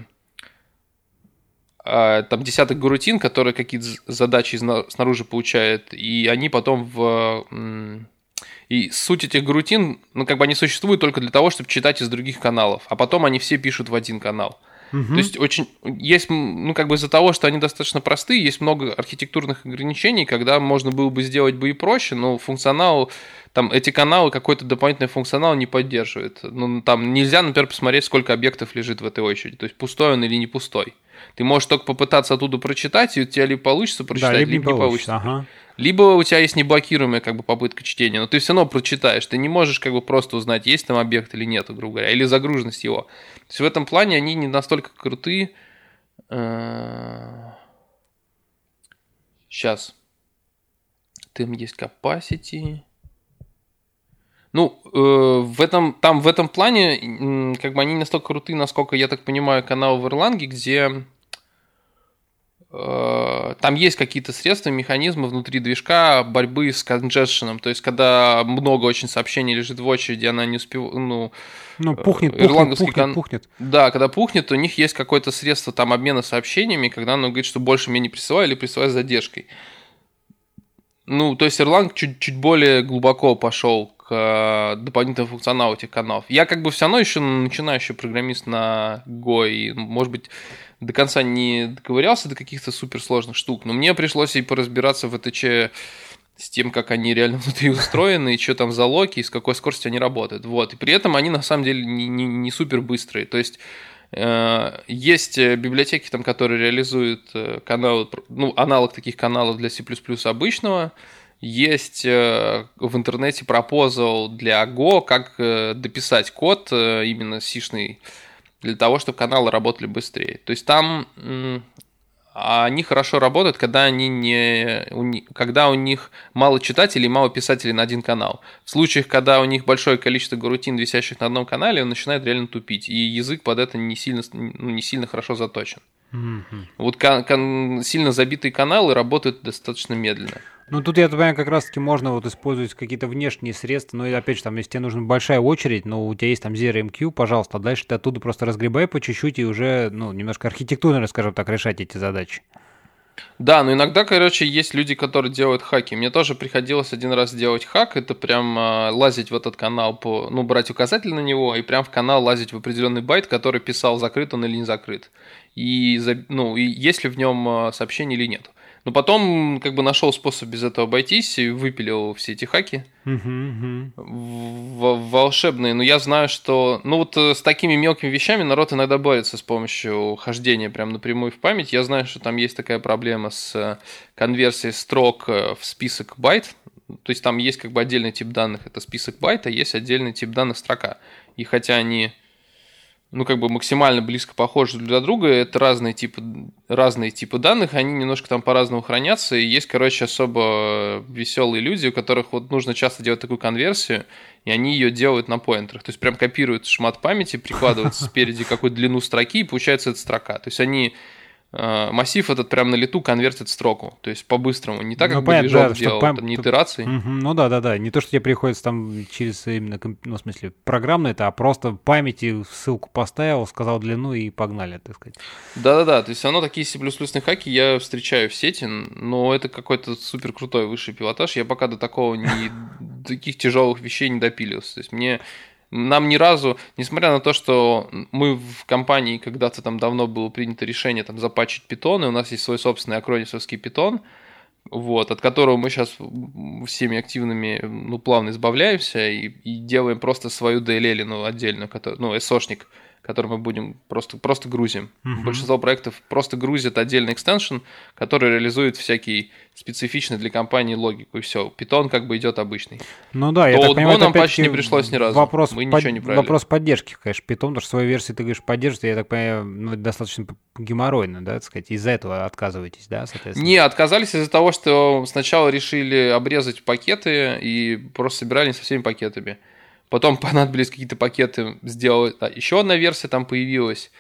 э, там десяток горутин, которые какие-то задачи снаружи получают, и они потом в и суть этих грутин, ну, как бы они существуют только для того, чтобы читать из других каналов, а потом они все пишут в один канал. Угу. То есть очень есть, ну, как бы из-за того, что они достаточно простые, есть много архитектурных ограничений, когда можно было бы сделать бы и проще, но функционал, там, эти каналы какой-то дополнительный функционал не поддерживает. Ну, там нельзя, например, посмотреть, сколько объектов лежит в этой очереди, то есть пустой он или не пустой. Ты можешь только попытаться оттуда прочитать, и у тебя либо получится прочитать, да, либо, либо не получится. Ага. Либо у тебя есть неблокируемая как бы попытка чтения, но ты все равно прочитаешь. Ты не можешь как бы просто узнать, есть там объект или нет, грубо говоря, или загруженность его. То есть в этом плане они не настолько крутые. Сейчас. Там есть capacity. Ну, э, в этом, там в этом плане, как бы они настолько крутые, насколько я так понимаю, канал в Ирланге, где там есть какие-то средства, механизмы внутри движка борьбы с конжешеном. То есть, когда много очень сообщений лежит в очереди, она не успевает, ну... Ну, пухнет, э, пухнет, пухнет, кон... пухнет. Да, когда пухнет, у них есть какое-то средство там обмена сообщениями, когда оно говорит, что больше мне не присылай или присылай с задержкой. Ну, то есть Erlang чуть, чуть более глубоко пошел к э, дополнительному этих каналов. Я как бы все равно еще начинающий программист на Go, и, может быть, до конца не доковырялся до каких-то суперсложных штук, но мне пришлось и поразбираться в ЭТЧ с тем, как они реально внутри устроены, и что там за локи, и с какой скоростью они работают. Вот. И при этом они на самом деле не, не, не супер быстрые. То есть э, есть библиотеки, там, которые реализуют э, каналы, ну, аналог таких каналов для C++ обычного. Есть э, в интернете пропозал для Go, как э, дописать код э, именно сишный для того, чтобы каналы работали быстрее. То есть там они хорошо работают, когда они не, когда у них мало читателей, мало писателей на один канал. В случаях, когда у них большое количество гарутин, висящих на одном канале, он начинает реально тупить, и язык под это не сильно, ну, не сильно хорошо заточен. Mm-hmm. Вот кон- кон- сильно забитые каналы работают достаточно медленно. Ну, тут, я понимаю, как раз-таки можно вот использовать какие-то внешние средства. Но, опять же, там, если тебе нужна большая очередь, но у тебя есть там ZeroMQ, пожалуйста, дальше ты оттуда просто разгребай по чуть-чуть и уже, ну, немножко архитектурно, скажем так, решать эти задачи. Да, но иногда, короче, есть люди, которые делают хаки. Мне тоже приходилось один раз делать хак. Это прям э, лазить в этот канал, по, ну, брать указатель на него и прям в канал лазить в определенный байт, который писал, закрыт он или не закрыт. И, ну, и есть ли в нем э, сообщение или нет. Но потом как бы нашел способ без этого обойтись и выпилил все эти хаки. Волшебные. Но я знаю, что... Ну вот э, с такими мелкими вещами народ иногда борется с помощью хождения прям напрямую в память. Я знаю, что там есть такая проблема с э, конверсией строк э, в список байт. То есть там есть как бы отдельный тип данных, это список байт, а есть отдельный тип данных строка. И хотя они ну, как бы максимально близко похожи друг друг друга. Это разные типы, разные типы данных, они немножко там по-разному хранятся. И есть, короче, особо веселые люди, у которых вот нужно часто делать такую конверсию, и они ее делают на поинтерах. То есть прям копируют шмат памяти, прикладывают спереди какую-то длину строки, и получается эта строка. То есть они массив этот прям на лету конвертит строку. То есть по-быстрому. Не так, ну, как понятно, бы движок да, делал, пам... не итерации. Угу, ну да, да, да. Не то, что тебе приходится там через именно, ну, в смысле, программно это, а просто в памяти ссылку поставил, сказал длину и погнали, так сказать. Да-да-да. То есть оно такие C++ хаки я встречаю в сети, но это какой-то супер крутой высший пилотаж. Я пока до такого не таких тяжелых вещей не допилился. То есть мне нам ни разу, несмотря на то, что мы в компании когда-то там давно было принято решение там запачить питон, и у нас есть свой собственный акронисовский питон, вот, от которого мы сейчас всеми активными, ну, плавно избавляемся и, и делаем просто свою DLL, ну, отдельную, который, ну, SO-шник, который мы будем просто, просто грузим. Uh-huh. Большинство проектов просто грузят отдельный экстеншн, который реализует всякий специфичный для компании логику, и все. Питон как бы идет обычный. Ну да, я То так понимаю, нам почти не пришлось ни разу. Вопрос, мы под... ничего не проверили. Вопрос поддержки, конечно, питон, потому что свою версию ты говоришь поддерживаете, я так понимаю, ну, достаточно геморройно, да, так сказать, из-за этого отказываетесь, да, соответственно? Не, отказались из-за того, что сначала решили обрезать пакеты и просто собирали со всеми пакетами. Потом понадобились какие-то пакеты сделать. Да, еще одна версия там появилась.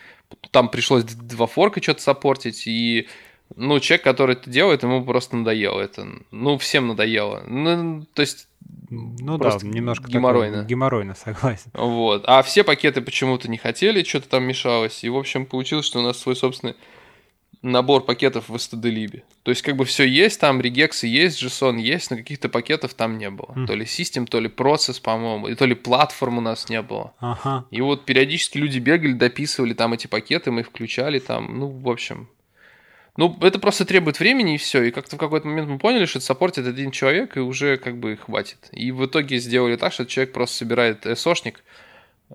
там пришлось два форка что-то саппортить, и ну, человек, который это делает, ему просто надоело это. Ну, всем надоело. Ну, то есть ну да, немножко геморройно. Геморройно, согласен. Вот. А все пакеты почему-то не хотели, что-то там мешалось. И, в общем, получилось, что у нас свой собственный набор пакетов в std То есть, как бы все есть, там регексы есть, JSON есть, но каких-то пакетов там не было. Mm. То ли систем, то ли процесс, по-моему, и то ли платформ у нас не было. Ага. И вот периодически люди бегали, дописывали там эти пакеты, мы их включали там, ну, в общем, ну, это просто требует времени и все. И как-то в какой-то момент мы поняли, что это саппортит один человек, и уже как бы хватит. И в итоге сделали так, что человек просто собирает SO-шник,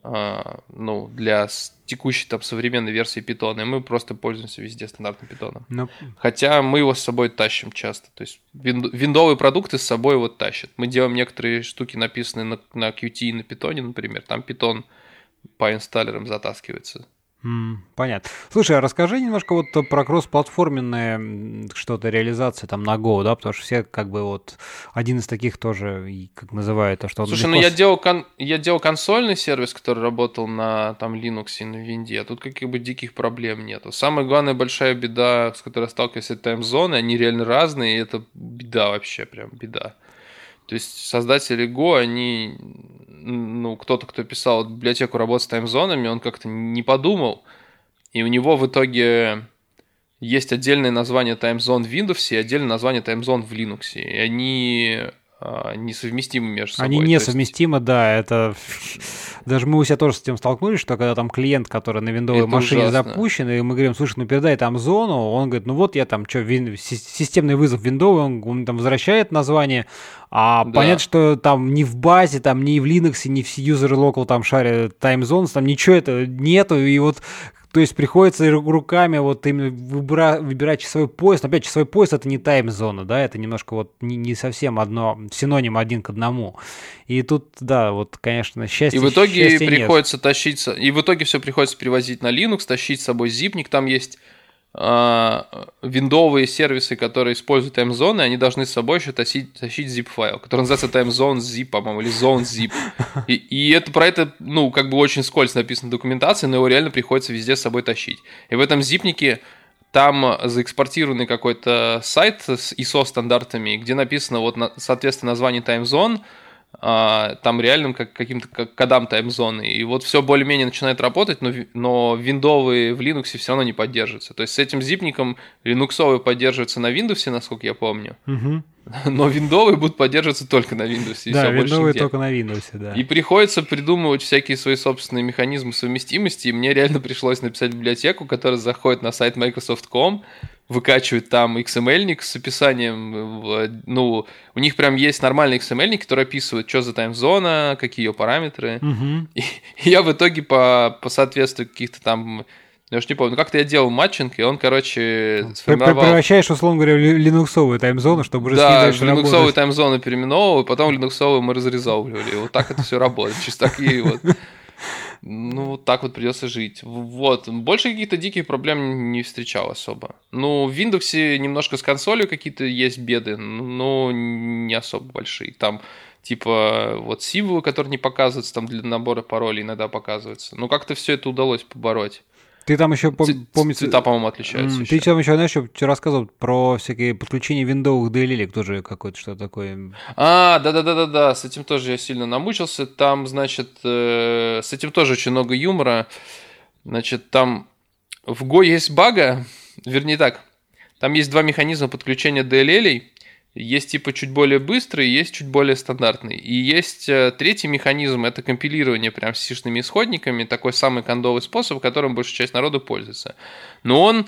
ну, для текущей там современной версии питона, и мы просто пользуемся везде стандартным питоном. Но... Ну. Хотя мы его с собой тащим часто. То есть виндовые продукты с собой вот тащат. Мы делаем некоторые штуки, написанные на, на Qt и на питоне, например. Там питон по инсталлерам затаскивается понятно. Слушай, а расскажи немножко вот про кроссплатформенные что-то реализации там на Go, да, потому что все как бы вот один из таких тоже, как называют, то что... Слушай, ну я делал, кон... я делал консольный сервис, который работал на там Linux и на Винде, а тут каких бы диких проблем нету. Самая главная большая беда, с которой сталкиваюсь, это таймзоны, они реально разные, и это беда вообще, прям беда. То есть создатели Go, они ну, кто-то, кто писал библиотеку работы с таймзонами, он как-то не подумал, и у него в итоге есть отдельное название таймзон в Windows и отдельное название таймзон в Linux. И они несовместимы между собой. Они несовместимы, есть... да, это... Даже мы у себя тоже с этим столкнулись, что когда там клиент, который на виндовой машине ужасно. запущен, и мы говорим, слушай, ну передай там зону, он говорит, ну вот я там, что, вин... системный вызов виндовый, он, он там возвращает название, а да. понятно, что там ни в базе, там ни в Linux, ни в user local там шаре time zones, там ничего этого нету, и вот то есть приходится руками вот именно выбира, выбирать часовой пояс. Но опять часовой пояс это не тайм-зона, да, это немножко вот не, не совсем одно, синоним один к одному. И тут, да, вот, конечно, счастье И в итоге приходится нет. тащиться, и в итоге все приходится привозить на Linux, тащить с собой зипник, там есть виндовые сервисы, которые используют таймзоны, они должны с собой еще тащить, тащить zip-файл, который называется timezone zip, по-моему, или zone zip. И, и это про это, ну, как бы очень скользко написано в документации, но его реально приходится везде с собой тащить. И в этом зипнике там заэкспортированный какой-то сайт с ISO стандартами, где написано вот, соответственно, название timezone, а, там реальным как, каким-то как кодам таймзоны. И вот все более-менее начинает работать, но, но виндовые в Linux все равно не поддерживаются. То есть с этим зипником линуксовый поддерживается на Windows, насколько я помню. Угу. Но виндовые будут поддерживаться только на Windows. Да, виндовые только на Windows, да. И приходится придумывать всякие свои собственные механизмы совместимости. И мне реально пришлось написать библиотеку, которая заходит на сайт Microsoft.com, выкачивает там XML-ник с описанием, ну, у них прям есть нормальный XML-ник, который описывает, что за таймзона, какие ее параметры. Угу. И, и я в итоге по, по соответствию каких-то там я уж не помню, как-то я делал матчинг, и он, короче, сформировал... Превращаешь, условно говоря, в линуксовую таймзону, чтобы уже Да, в линуксовую таймзону переименовывал, и потом линуксовую мы разрезовывали. Вот так это все работает, чисто такие вот ну, так вот придется жить. Вот. Больше каких-то диких проблем не встречал особо. Ну, в Windows немножко с консолью какие-то есть беды, но не особо большие. Там, типа, вот символы, которые не показываются, там для набора паролей иногда показываются. Ну, как-то все это удалось побороть. Ты там еще, пом- помнится... Цвета, по-моему, отличаются. Mm, ты там еще, знаешь, еще рассказывал про всякие подключения виндовых DLL, тоже какое-то что такое. А, да-да-да-да-да, с этим тоже я сильно намучился. Там, значит, э, с этим тоже очень много юмора. Значит, там в Go есть бага, вернее так, там есть два механизма подключения DLL, есть типа чуть более быстрый, есть чуть более стандартный. И есть э, третий механизм, это компилирование прям с сишными исходниками, такой самый кондовый способ, которым большая часть народу пользуется. Но он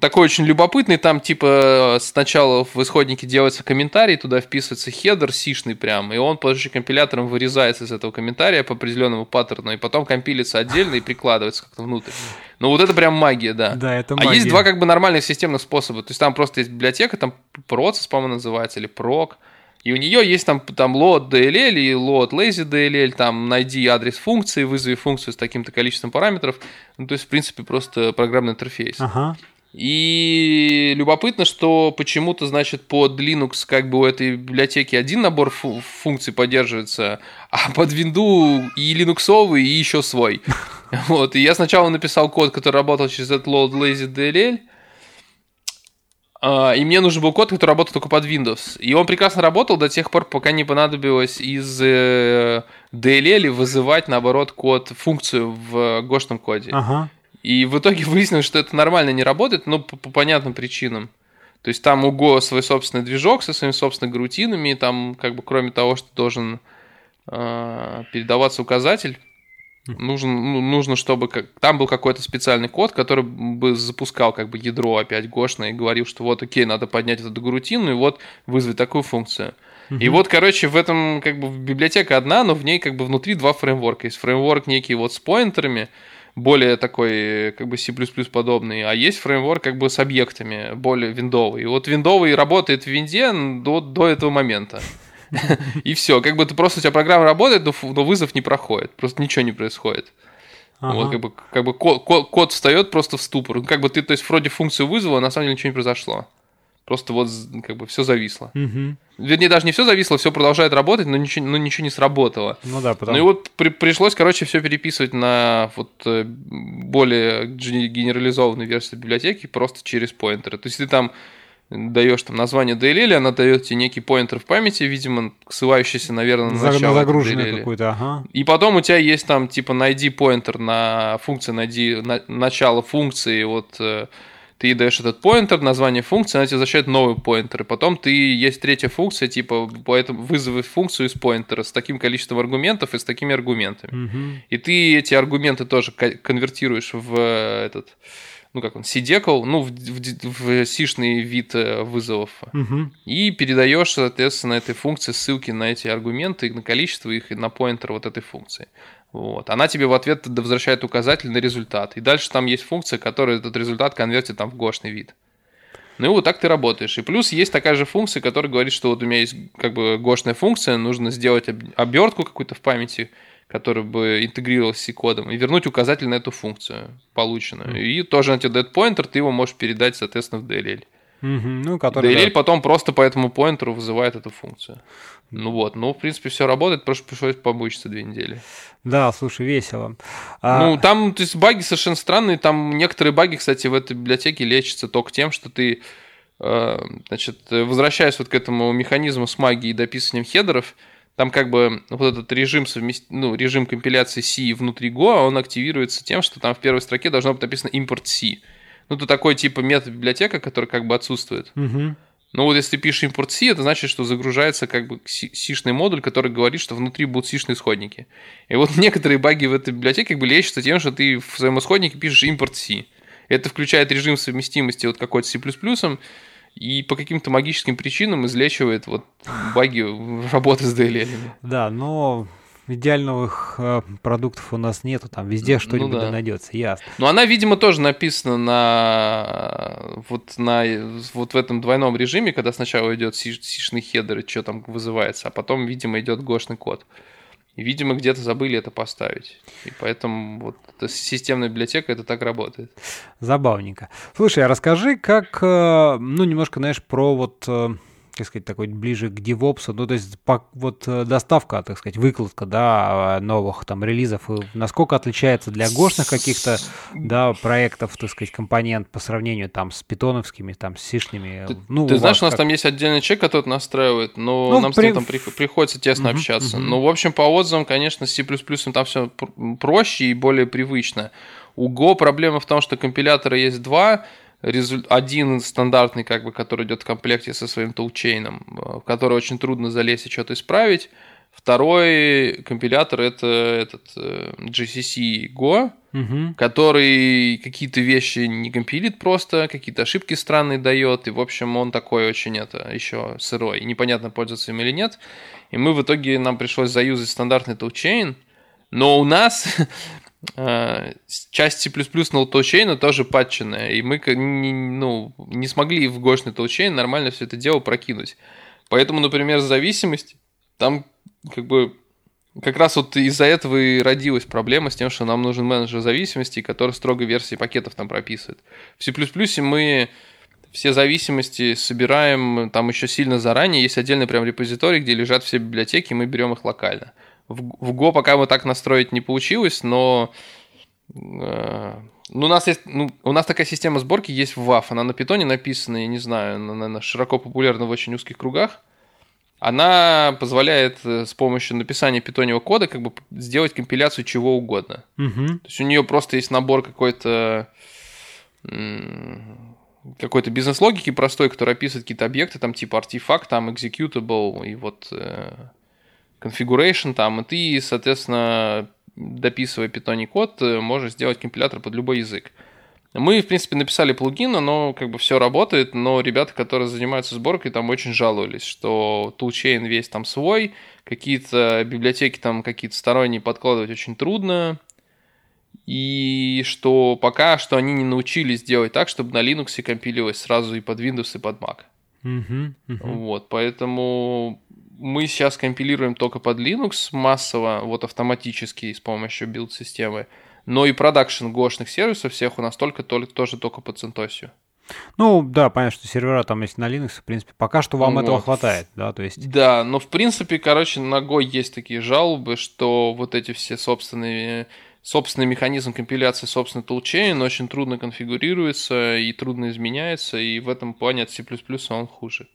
такой очень любопытный, там типа сначала в исходнике делается комментарий, туда вписывается хедер сишный прям, и он позже компилятором вырезается из этого комментария по определенному паттерну, и потом компилится отдельно и прикладывается как-то внутрь. Ну вот это прям магия, да. Да, это магия. А есть два как бы нормальных системных способа, то есть там просто есть библиотека, там процесс, по-моему, называется, или прок, и у нее есть там, там load DLL и load lazy DLL, там найди адрес функции, вызови функцию с таким-то количеством параметров. Ну, то есть, в принципе, просто программный интерфейс. Ага. И любопытно, что почему-то, значит, под Linux как бы у этой библиотеки один набор фу- функций поддерживается, а под Windows и линуксовый, и еще свой. Вот, и я сначала написал код, который работал через этот load lazy DLL, а, и мне нужен был код, который работал только под Windows. И он прекрасно работал до тех пор, пока не понадобилось из э, DLL вызывать, наоборот, код, функцию в гошном коде. Ага. И в итоге выяснилось, что это нормально не работает, но по, по понятным причинам. То есть там у Go свой собственный движок со своими собственными грутинами, и там, как бы, кроме того, что должен э, передаваться указатель, Нужно, ну, нужно, чтобы как, там был какой-то специальный код, который бы запускал как бы ядро опять гошное и говорил, что вот окей, надо поднять эту грутину и вот вызвать такую функцию. И вот, короче, в этом как бы библиотека одна, но в ней как бы внутри два фреймворка. Есть фреймворк некий вот с поинтерами, более такой как бы C++ подобный, а есть фреймворк как бы с объектами, более виндовый. И вот виндовый работает в винде до, до этого момента. И все, как бы ты просто у тебя программа работает, но вызов не проходит, просто ничего не происходит. Ага. Вот, как бы, как бы код, код, код встает просто в ступор. Ну, как бы ты, то есть, вроде функцию вызвала, а на самом деле ничего не произошло. Просто вот как бы все зависло. Угу. Вернее, даже не все зависло, все продолжает работать, но ничего, но ничего не сработало. Ну да, потому... Ну и вот при, пришлось, короче, все переписывать на вот э, более генерализованную версию библиотеки просто через поинтеры. То есть ты там даешь там название DLL, она дает тебе некий поинтер в памяти, видимо, ссылающийся, наверное, на За, начало загруженную какую-то, ага. И потом у тебя есть там, типа, найди поинтер на функцию, найди на, начало функции, вот ты даешь этот поинтер, название функции, она тебе возвращает новый поинтер. И потом ты есть третья функция, типа, поэтому вызови функцию из поинтера с таким количеством аргументов и с такими аргументами. Угу. И ты эти аргументы тоже конвертируешь в э, этот ну как он, сидекл, ну в, в, в сишный вид э, вызовов. Угу. И передаешь, соответственно, этой функции ссылки на эти аргументы, на количество их и на поинтер вот этой функции. Вот. Она тебе в ответ возвращает указатель на результат. И дальше там есть функция, которая этот результат конвертит там в гошный вид. Ну и вот так ты работаешь. И плюс есть такая же функция, которая говорит, что вот у меня есть как бы гошная функция, нужно сделать обертку какую-то в памяти, который бы интегрировался с C-кодом, и вернуть указатель на эту функцию полученную. Mm. И тоже на тебе дает поинтер, ты его можешь передать, соответственно, в DLL. Mm-hmm. Ну, который, DLL да. потом просто по этому поинтеру вызывает эту функцию. Ну вот, ну, в принципе, все работает, просто пришлось помучиться две недели. Да, слушай, весело. А... Ну, там, то есть, баги совершенно странные. Там некоторые баги, кстати, в этой библиотеке лечатся только тем, что ты, э, значит, возвращаясь вот к этому механизму с магией и дописыванием хедеров, там как бы вот этот режим, совмест... ну, режим компиляции C внутри Go, он активируется тем, что там в первой строке должно быть написано import C. Ну, это такой типа метод библиотека, который как бы отсутствует. Угу. Ну вот если пишешь import C, это значит, что загружается как бы сишный модуль, который говорит, что внутри будут сишные исходники. И вот некоторые баги в этой библиотеке как бы лечатся тем, что ты в своем исходнике пишешь import C. Это включает режим совместимости вот какой-то C++, и по каким-то магическим причинам излечивает вот баги работы с DLL. Да, но идеальных э, продуктов у нас нету, там везде ну что-нибудь ну, да. найдется, ясно. Но она, видимо, тоже написана на вот на вот в этом двойном режиме, когда сначала идет сишный хедер и что там вызывается, а потом, видимо, идет гошный код. И, видимо, где-то забыли это поставить. И поэтому вот эта системная библиотека это так работает. Забавненько. Слушай, а расскажи, как, э, ну, немножко, знаешь, про вот э, как сказать, такой ближе к DevOps, ну, то есть вот э, доставка, так сказать, выкладка, да, новых там релизов, насколько отличается для гошных каких-то, да, проектов, так сказать, компонент по сравнению там с питоновскими, там, с сишными? Ты, ну, ты знаешь, у нас как... там есть отдельный человек, который настраивает, но ну, нам при... с ним там при... приходится тесно uh-huh, общаться. Uh-huh. Ну, в общем, по отзывам, конечно, с C++ там все проще и более привычно. У Go проблема в том, что компилятора есть два, результ... один стандартный, как бы, который идет в комплекте со своим тулчейном, э, в который очень трудно залезть и что-то исправить. Второй компилятор это этот э, GCC Go, угу. который какие-то вещи не компилит просто, какие-то ошибки странные дает, и в общем он такой очень это еще сырой, и непонятно пользоваться им или нет. И мы в итоге нам пришлось заюзать стандартный toolchain, но у нас часть C++ на толчейна тоже патченная, и мы не, ну, не смогли в гошный толчейн нормально все это дело прокинуть. Поэтому, например, зависимость, там как бы как раз вот из-за этого и родилась проблема с тем, что нам нужен менеджер зависимости, который строго версии пакетов там прописывает. В C++ мы все зависимости собираем там еще сильно заранее. Есть отдельный прям репозиторий, где лежат все библиотеки, и мы берем их локально. В, в Go пока мы так настроить не получилось, но Э, ну, у нас есть, ну, у нас такая система сборки есть в WAF. Она на питоне написана, я не знаю, она, она широко популярна в очень узких кругах. Она позволяет э, с помощью написания питоневого кода как бы сделать компиляцию чего угодно. Угу. То есть у нее просто есть набор какой-то какой-то бизнес-логики простой, который описывает какие-то объекты, там типа артефакт, там executable и вот э, configuration там, и ты, соответственно, дописывая питоний код, э, можешь сделать компилятор под любой язык. Мы, в принципе, написали плагин, но как бы все работает, но ребята, которые занимаются сборкой, там очень жаловались, что toolchain весь там свой, какие-то библиотеки там какие-то сторонние подкладывать очень трудно, и что пока что они не научились делать так, чтобы на Linux компилилось сразу и под Windows, и под Mac. Uh-huh, uh-huh. Вот, поэтому мы сейчас компилируем только под Linux массово, вот автоматически с помощью билд-системы, но и продакшн гошных сервисов всех у нас только, только тоже только под CentOS. Ну, да, понятно, что сервера там есть на Linux, в принципе, пока что вам вот. этого хватает, да, то есть... Да, но в принципе, короче, на Go есть такие жалобы, что вот эти все собственные собственный механизм компиляции, собственный toolchain очень трудно конфигурируется и трудно изменяется, и в этом плане от C++ он хуже.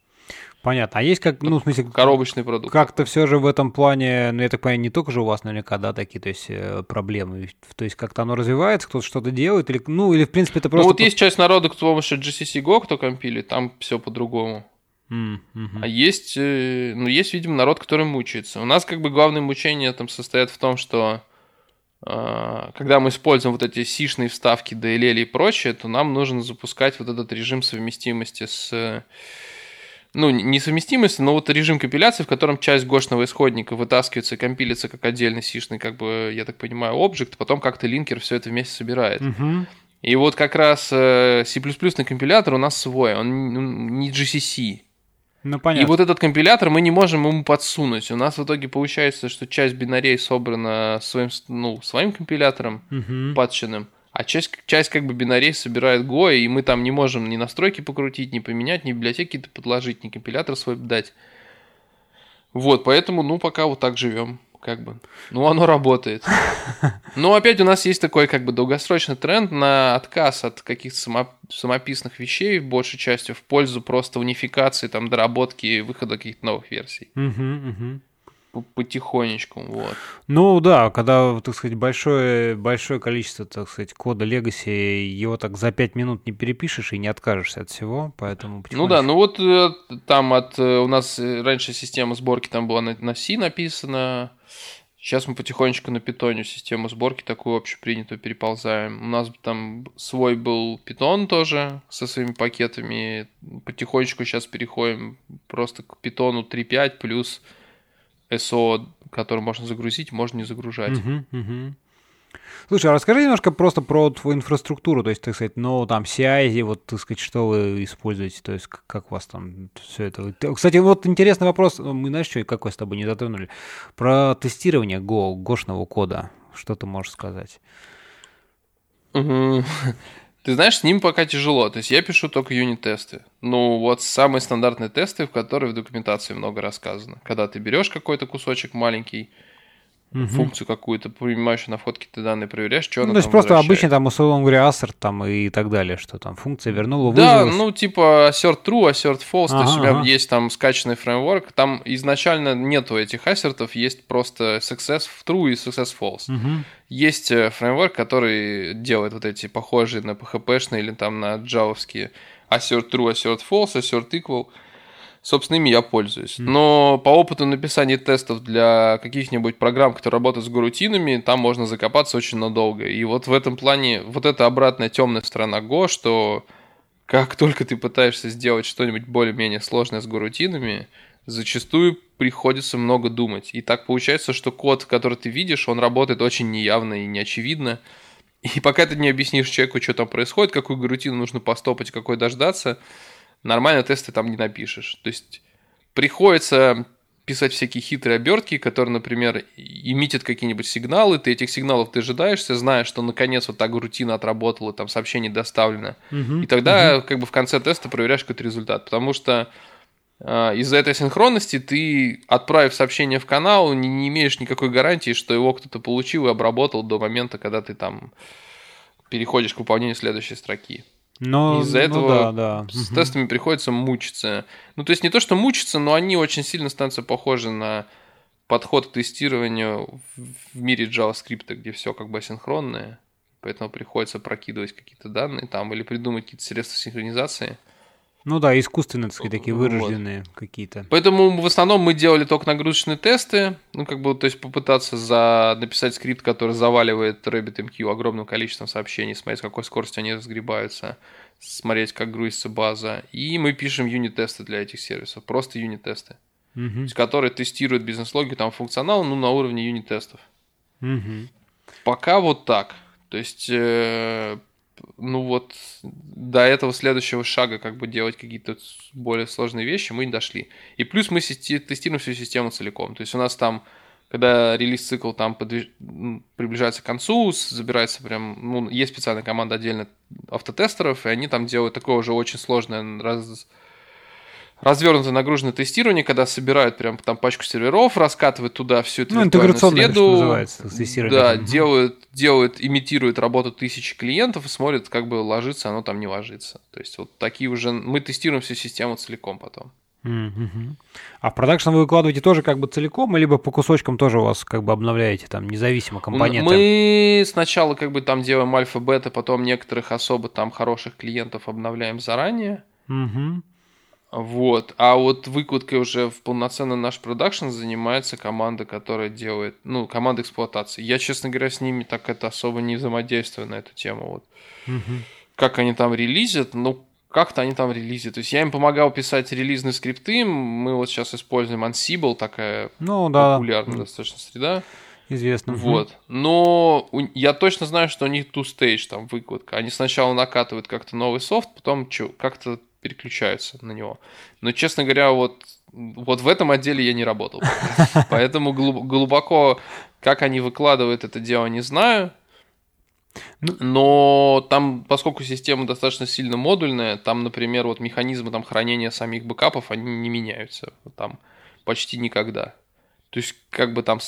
Понятно. А есть как, ну, в смысле... Коробочный продукт. Как-то все же в этом плане, ну, я так понимаю, не только же у вас наверняка, да, такие, то есть, э, проблемы. То есть, как-то оно развивается, кто-то что-то делает, или, ну, или, в принципе, это просто... Ну, вот есть часть народа, кто с помощью GCC Go, кто компилит, там все по-другому. Mm, hmm А есть, э, ну, есть, видимо, народ, который мучается. У нас, как бы, главное мучение там состоит в том, что э, когда мы используем вот эти сишные вставки, DLL и прочее, то нам нужно запускать вот этот режим совместимости с ну, несовместимости, но вот режим компиляции, в котором часть гошного исходника вытаскивается и компилится как отдельный сишный, как бы, я так понимаю, объект, потом как-то линкер все это вместе собирает. Угу. И вот как раз э, C++ компилятор у нас свой, он не GCC. Ну, понятно. И вот этот компилятор мы не можем ему подсунуть. У нас в итоге получается, что часть бинарей собрана своим, ну, своим компилятором, угу. патченным, а часть, часть как бы бинарей собирает Go, и мы там не можем ни настройки покрутить, ни поменять, ни библиотеки подложить, ни компилятор свой дать. Вот, поэтому, ну, пока вот так живем, как бы. Ну, оно работает. Но опять у нас есть такой, как бы, долгосрочный тренд на отказ от каких-то само, самописных вещей, большей частью, в пользу просто унификации, там, доработки, выхода каких-то новых версий. Угу, угу потихонечку, вот. Ну да, когда, так сказать, большое, большое количество, так сказать, кода Legacy, его так за 5 минут не перепишешь и не откажешься от всего, поэтому Ну да, ну вот э, там от, э, у нас э, раньше система сборки там была на, на C написана, Сейчас мы потихонечку на питоне систему сборки такую общепринятую переползаем. У нас там свой был питон тоже со своими пакетами. Потихонечку сейчас переходим просто к питону 3.5 плюс SO, который можно загрузить, можно не загружать. Угу, угу. Слушай, а расскажи немножко просто про твою инфраструктуру, то есть, так сказать, ну, там, CI, вот, так сказать, что вы используете, то есть, как у вас там все это... Кстати, вот интересный вопрос, мы, знаешь, что, как вы с тобой не затронули, про тестирование Go, гошного кода, что ты можешь сказать? Ты знаешь, с ним пока тяжело. То есть я пишу только юнит-тесты. Ну, вот самые стандартные тесты, в которые в документации много рассказано. Когда ты берешь какой-то кусочек маленький, угу. функцию какую-то, принимающую на входке ты данные, проверяешь, что ну, она то есть просто обычный там, условно говоря, assert там и так далее, что там функция вернула, Да, ну типа assert true, assert false, ага, то есть у тебя ага. есть там скачанный фреймворк, там изначально нету этих ассертов, есть просто success true и success false. Угу. Есть э, фреймворк, который делает вот эти похожие на PHP-шные или там на джавовские assert true, assert false, assert equal – собственно, ими я пользуюсь. Но по опыту написания тестов для каких-нибудь программ, которые работают с горутинами, там можно закопаться очень надолго. И вот в этом плане, вот эта обратная темная сторона Go, что как только ты пытаешься сделать что-нибудь более-менее сложное с горутинами, зачастую приходится много думать. И так получается, что код, который ты видишь, он работает очень неявно и неочевидно. И пока ты не объяснишь человеку, что там происходит, какую гарутину нужно постопать, какой дождаться, нормально тесты там не напишешь. То есть приходится писать всякие хитрые обертки, которые, например, имитят какие-нибудь сигналы, ты этих сигналов дожидаешься, знаешь, что наконец вот так рутина отработала, там сообщение доставлено. Uh-huh, и тогда uh-huh. как бы в конце теста проверяешь какой-то результат. Потому что а, из-за этой синхронности ты, отправив сообщение в канал, не, не имеешь никакой гарантии, что его кто-то получил и обработал до момента, когда ты там переходишь к выполнению следующей строки. Но из-за ну этого да, да. с тестами приходится мучиться. Ну, то есть не то, что мучиться, но они очень сильно становятся похожи на подход к тестированию в мире JavaScript, где все как бы асинхронное. Поэтому приходится прокидывать какие-то данные там или придумать какие-то средства синхронизации. Ну да, искусственные, так сказать, такие вырожденные вот. какие-то. Поэтому в основном мы делали только нагрузочные тесты, ну как бы, то есть попытаться за... написать скрипт, который заваливает RabbitMQ огромным количеством сообщений, смотреть, с какой скоростью они разгребаются, смотреть, как грузится база. И мы пишем юнит-тесты для этих сервисов, просто юнит-тесты, угу. которые тестируют бизнес-логику, там функционал, ну на уровне юнит-тестов. Угу. Пока вот так. То есть э, ну вот до этого следующего шага, как бы делать какие-то более сложные вещи, мы не дошли. И плюс мы тестируем всю систему целиком. То есть у нас там, когда релиз-цикл там подвиж... приближается к концу, забирается прям, ну, есть специальная команда отдельно автотестеров, и они там делают такое уже очень сложное раз развернутое нагруженное тестирование, когда собирают прям там пачку серверов, раскатывают туда всю эту ну, интеграционную среду, называется, тестирование. Да, делают, делают, имитируют работу тысячи клиентов и смотрят, как бы ложится оно там не ложится. То есть вот такие уже, мы тестируем всю систему целиком потом. А в продакшн вы выкладываете тоже как бы целиком, либо по кусочкам тоже у вас как бы обновляете там независимо компоненты? Мы сначала как бы там делаем альфа-бета, потом некоторых особо там хороших клиентов обновляем заранее. Mm-hmm. Вот. А вот выкладкой уже в полноценный наш продакшн занимается команда, которая делает, ну, команда эксплуатации. Я, честно говоря, с ними так это особо не взаимодействую на эту тему. Вот. Угу. Как они там релизят, ну, как-то они там релизят. То есть я им помогал писать релизные скрипты. Мы вот сейчас используем Ansible, такая ну, да. популярная достаточно среда. Известно. Вот. Но я точно знаю, что у них two-stage там выкладка. Они сначала накатывают как-то новый софт, потом как-то переключаются на него. Но, честно говоря, вот, вот в этом отделе я не работал. Поэтому глубоко, как они выкладывают это дело, не знаю. Ну, Но там, поскольку система достаточно сильно модульная, там, например, вот механизмы там, хранения самих бэкапов, они не меняются там почти никогда. То есть, как бы там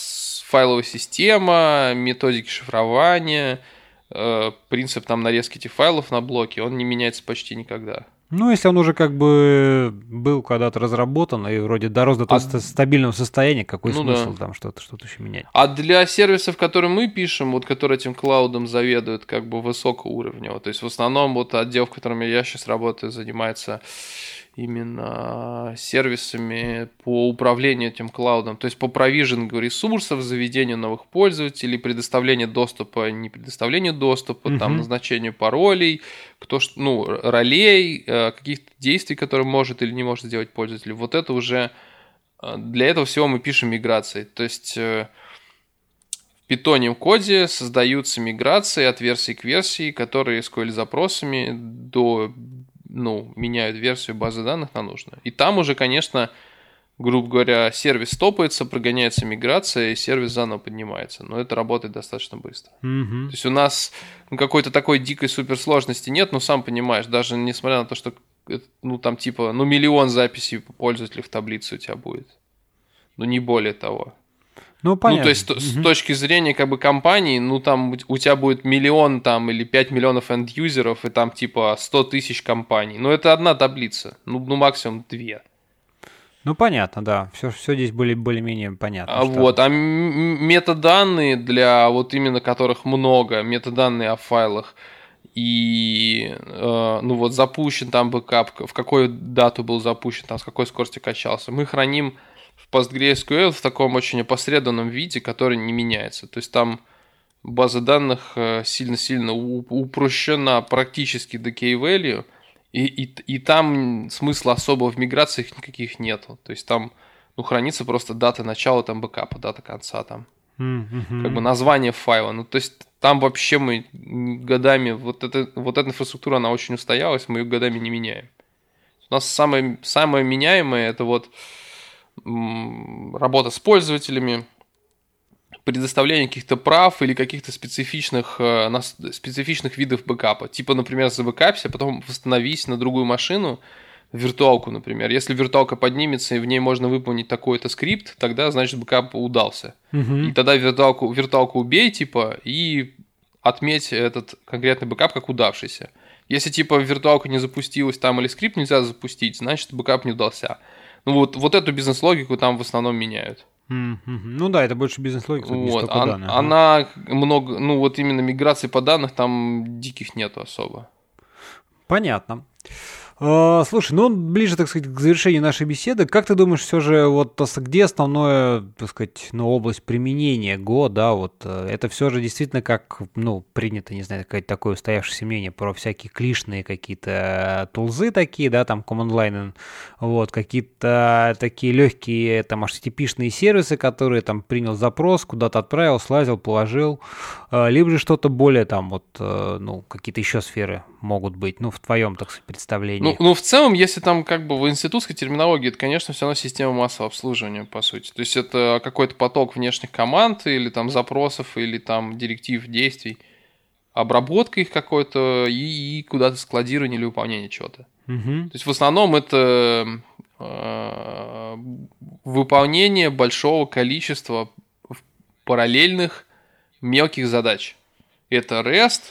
файловая система, методики шифрования, э, принцип там нарезки этих файлов на блоки, он не меняется почти никогда. Ну, если он уже как бы был когда-то разработан и вроде дорос до а... стабильного состояния, какой ну, смысл да. там что-то что еще менять? А для сервисов, которые мы пишем, вот которые этим клаудом заведуют как бы высокого уровня, то есть в основном вот отдел, в котором я сейчас работаю, занимается именно сервисами по управлению этим клаудом, то есть по провижингу ресурсов, заведению новых пользователей, предоставлению доступа, не предоставлению доступа, угу. там назначению паролей, кто ну ролей, э, каких-то действий, которые может или не может сделать пользователь. Вот это уже э, для этого всего мы пишем миграции, то есть э, в питоне коде создаются миграции от версии к версии, которые SQL запросами до ну, меняют версию базы данных на нужную. И там уже, конечно, грубо говоря, сервис стопается, прогоняется миграция, и сервис заново поднимается. Но это работает достаточно быстро. Mm-hmm. То есть у нас ну, какой-то такой дикой суперсложности нет, но сам понимаешь, даже несмотря на то, что ну там типа, ну миллион записей пользователей в таблице у тебя будет. Ну не более того. Ну, понятно. Ну, то есть, угу. с точки зрения как бы компании, ну, там у тебя будет миллион там или 5 миллионов энд-юзеров, и там типа 100 тысяч компаний. Ну, это одна таблица, ну, ну максимум две. Ну, понятно, да. Все, все здесь были более-менее понятно. А что... вот, а метаданные для вот именно которых много, метаданные о файлах, и э, ну вот запущен там бэкап, в какую дату был запущен, там с какой скоростью качался. Мы храним в PostgreSQL в таком очень опосредованном виде, который не меняется. То есть там база данных э, сильно-сильно упрощена практически до key-value, и, и, и там смысла особого в миграциях никаких нету. То есть там ну, хранится просто дата начала там бэкапа, дата конца там. Mm-hmm. Как бы название файла. Ну, то есть там вообще мы годами, вот, это, вот эта инфраструктура, она очень устоялась, мы ее годами не меняем. У нас самое, самое меняемое это вот работа с пользователями, предоставление каких-то прав или каких-то специфичных, э, специфичных видов бэкапа. Типа, например, забэкапься, а потом восстановись на другую машину, виртуалку, например. Если виртуалка поднимется и в ней можно выполнить такой-то скрипт, тогда, значит, бэкап удался. Угу. И тогда виртуалку, виртуалку убей, типа, и отметь этот конкретный бэкап как удавшийся. Если, типа, виртуалка не запустилась там или скрипт нельзя запустить, значит, бэкап не удался. Ну, вот, вот эту бизнес-логику там в основном меняют. Mm-hmm. Ну да, это больше бизнес-логика, вот. не Она, она много, ну вот именно миграции по данных там диких нету особо. Понятно. А, слушай, ну ближе, так сказать, к завершению нашей беседы. Как ты думаешь, все же, вот где основное, так сказать, ну, область применения Go, да, вот э, это все же действительно как, ну, принято, не знаю, какое-то такое устоявшееся мнение про всякие клишные какие-то тулзы такие, да, там, command line, вот, какие-то такие легкие, там, HTTP-шные сервисы, которые там принял запрос, куда-то отправил, слазил, положил, либо же что-то более там, вот, ну, какие-то еще сферы могут быть, ну, в твоем, так сказать, представлении. Ну, ну, в целом, если там как бы в институтской терминологии, это, конечно, все равно система массового обслуживания, по сути. То есть это какой-то поток внешних команд или там запросов, или там директив действий, обработка их какой-то и, и куда-то складирование или выполнение чего-то. Угу. То есть в основном это э, выполнение большого количества параллельных мелких задач. Это REST,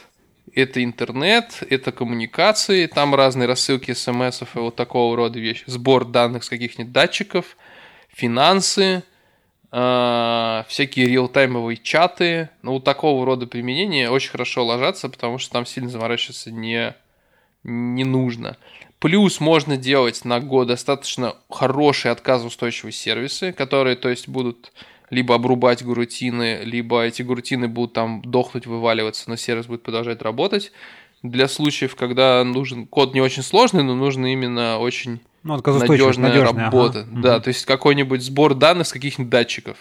это интернет, это коммуникации, там разные рассылки смс и вот такого рода вещи, сбор данных с каких-нибудь датчиков, финансы, э, всякие реалтаймовые чаты. Ну, вот такого рода применения очень хорошо ложатся, потому что там сильно заморачиваться не, не нужно. Плюс можно делать на год достаточно хорошие отказоустойчивые сервисы, которые, то есть, будут либо обрубать гурутины, либо эти гурутины будут там дохнуть, вываливаться, но сервис будет продолжать работать. Для случаев, когда нужен код не очень сложный, но нужно именно очень ну, надежная, надежная работа. Ага. Да, угу. то есть какой-нибудь сбор данных с каких-нибудь датчиков.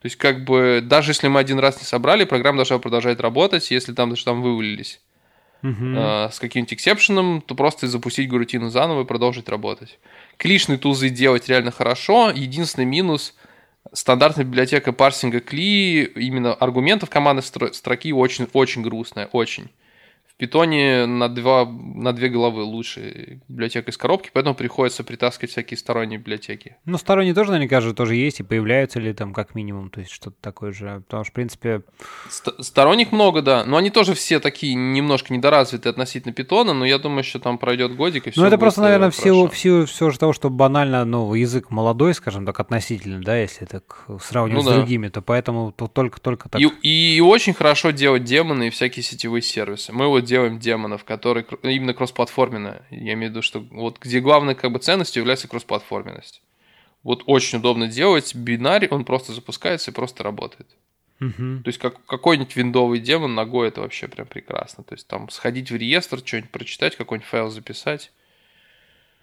То есть, как бы, даже если мы один раз не собрали, программа должна продолжать работать, если там даже там вывалились. Э, с каким-нибудь эксепшеном, то просто запустить гурутину заново и продолжить работать. Клишные тулзы делать реально хорошо. Единственный минус – стандартная библиотека парсинга CLI, именно аргументов командной строки очень, очень грустная, очень питоне на, два, на две головы лучше библиотека из коробки, поэтому приходится притаскивать всякие сторонние библиотеки. Ну, сторонние тоже, наверняка же, тоже есть, и появляются ли там как минимум, то есть что-то такое же, потому что, в принципе... Ст- сторонних много, да, но они тоже все такие немножко недоразвиты относительно питона, но я думаю, что там пройдет годик, и все Ну, это просто, наверное, в силу, в силу все же того, что банально, ну, язык молодой, скажем так, относительно, да, если так сравнивать ну, с да. другими, то поэтому только-только так... И, и, и очень хорошо делать демоны и всякие сетевые сервисы. Мы вот делаем демонов, которые именно кроссплатформенные. Я имею в виду, что вот где главной как бы ценностью является кроссплатформенность. Вот очень удобно делать бинарь, он просто запускается и просто работает. Угу. То есть как, какой-нибудь виндовый демон ногой это вообще прям прекрасно. То есть там сходить в реестр, что-нибудь прочитать, какой-нибудь файл записать.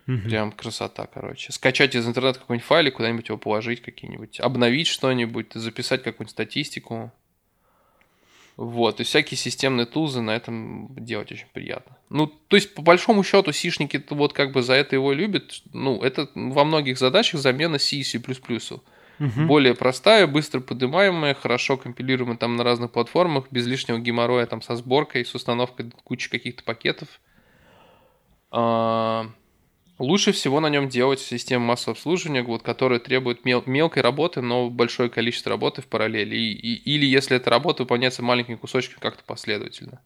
Угу. Прям красота, короче. Скачать из интернета какой-нибудь файлик, куда-нибудь его положить, какие-нибудь, обновить что-нибудь, записать какую-нибудь статистику. Вот, и всякие системные тулзы на этом делать очень приятно. Ну, то есть, по большому счету, сишники вот как бы за это его любят. Ну, это во многих задачах замена C и C++. Угу. Более простая, быстро поднимаемая, хорошо компилируемая там на разных платформах, без лишнего геморроя там со сборкой, с установкой кучи каких-то пакетов. А, Лучше всего на нем делать систему массового обслуживания, вот, которая требует мел- мелкой работы, но большое количество работы в параллели. И, и, или если эта работа выполняется маленькими кусочками как-то последовательно.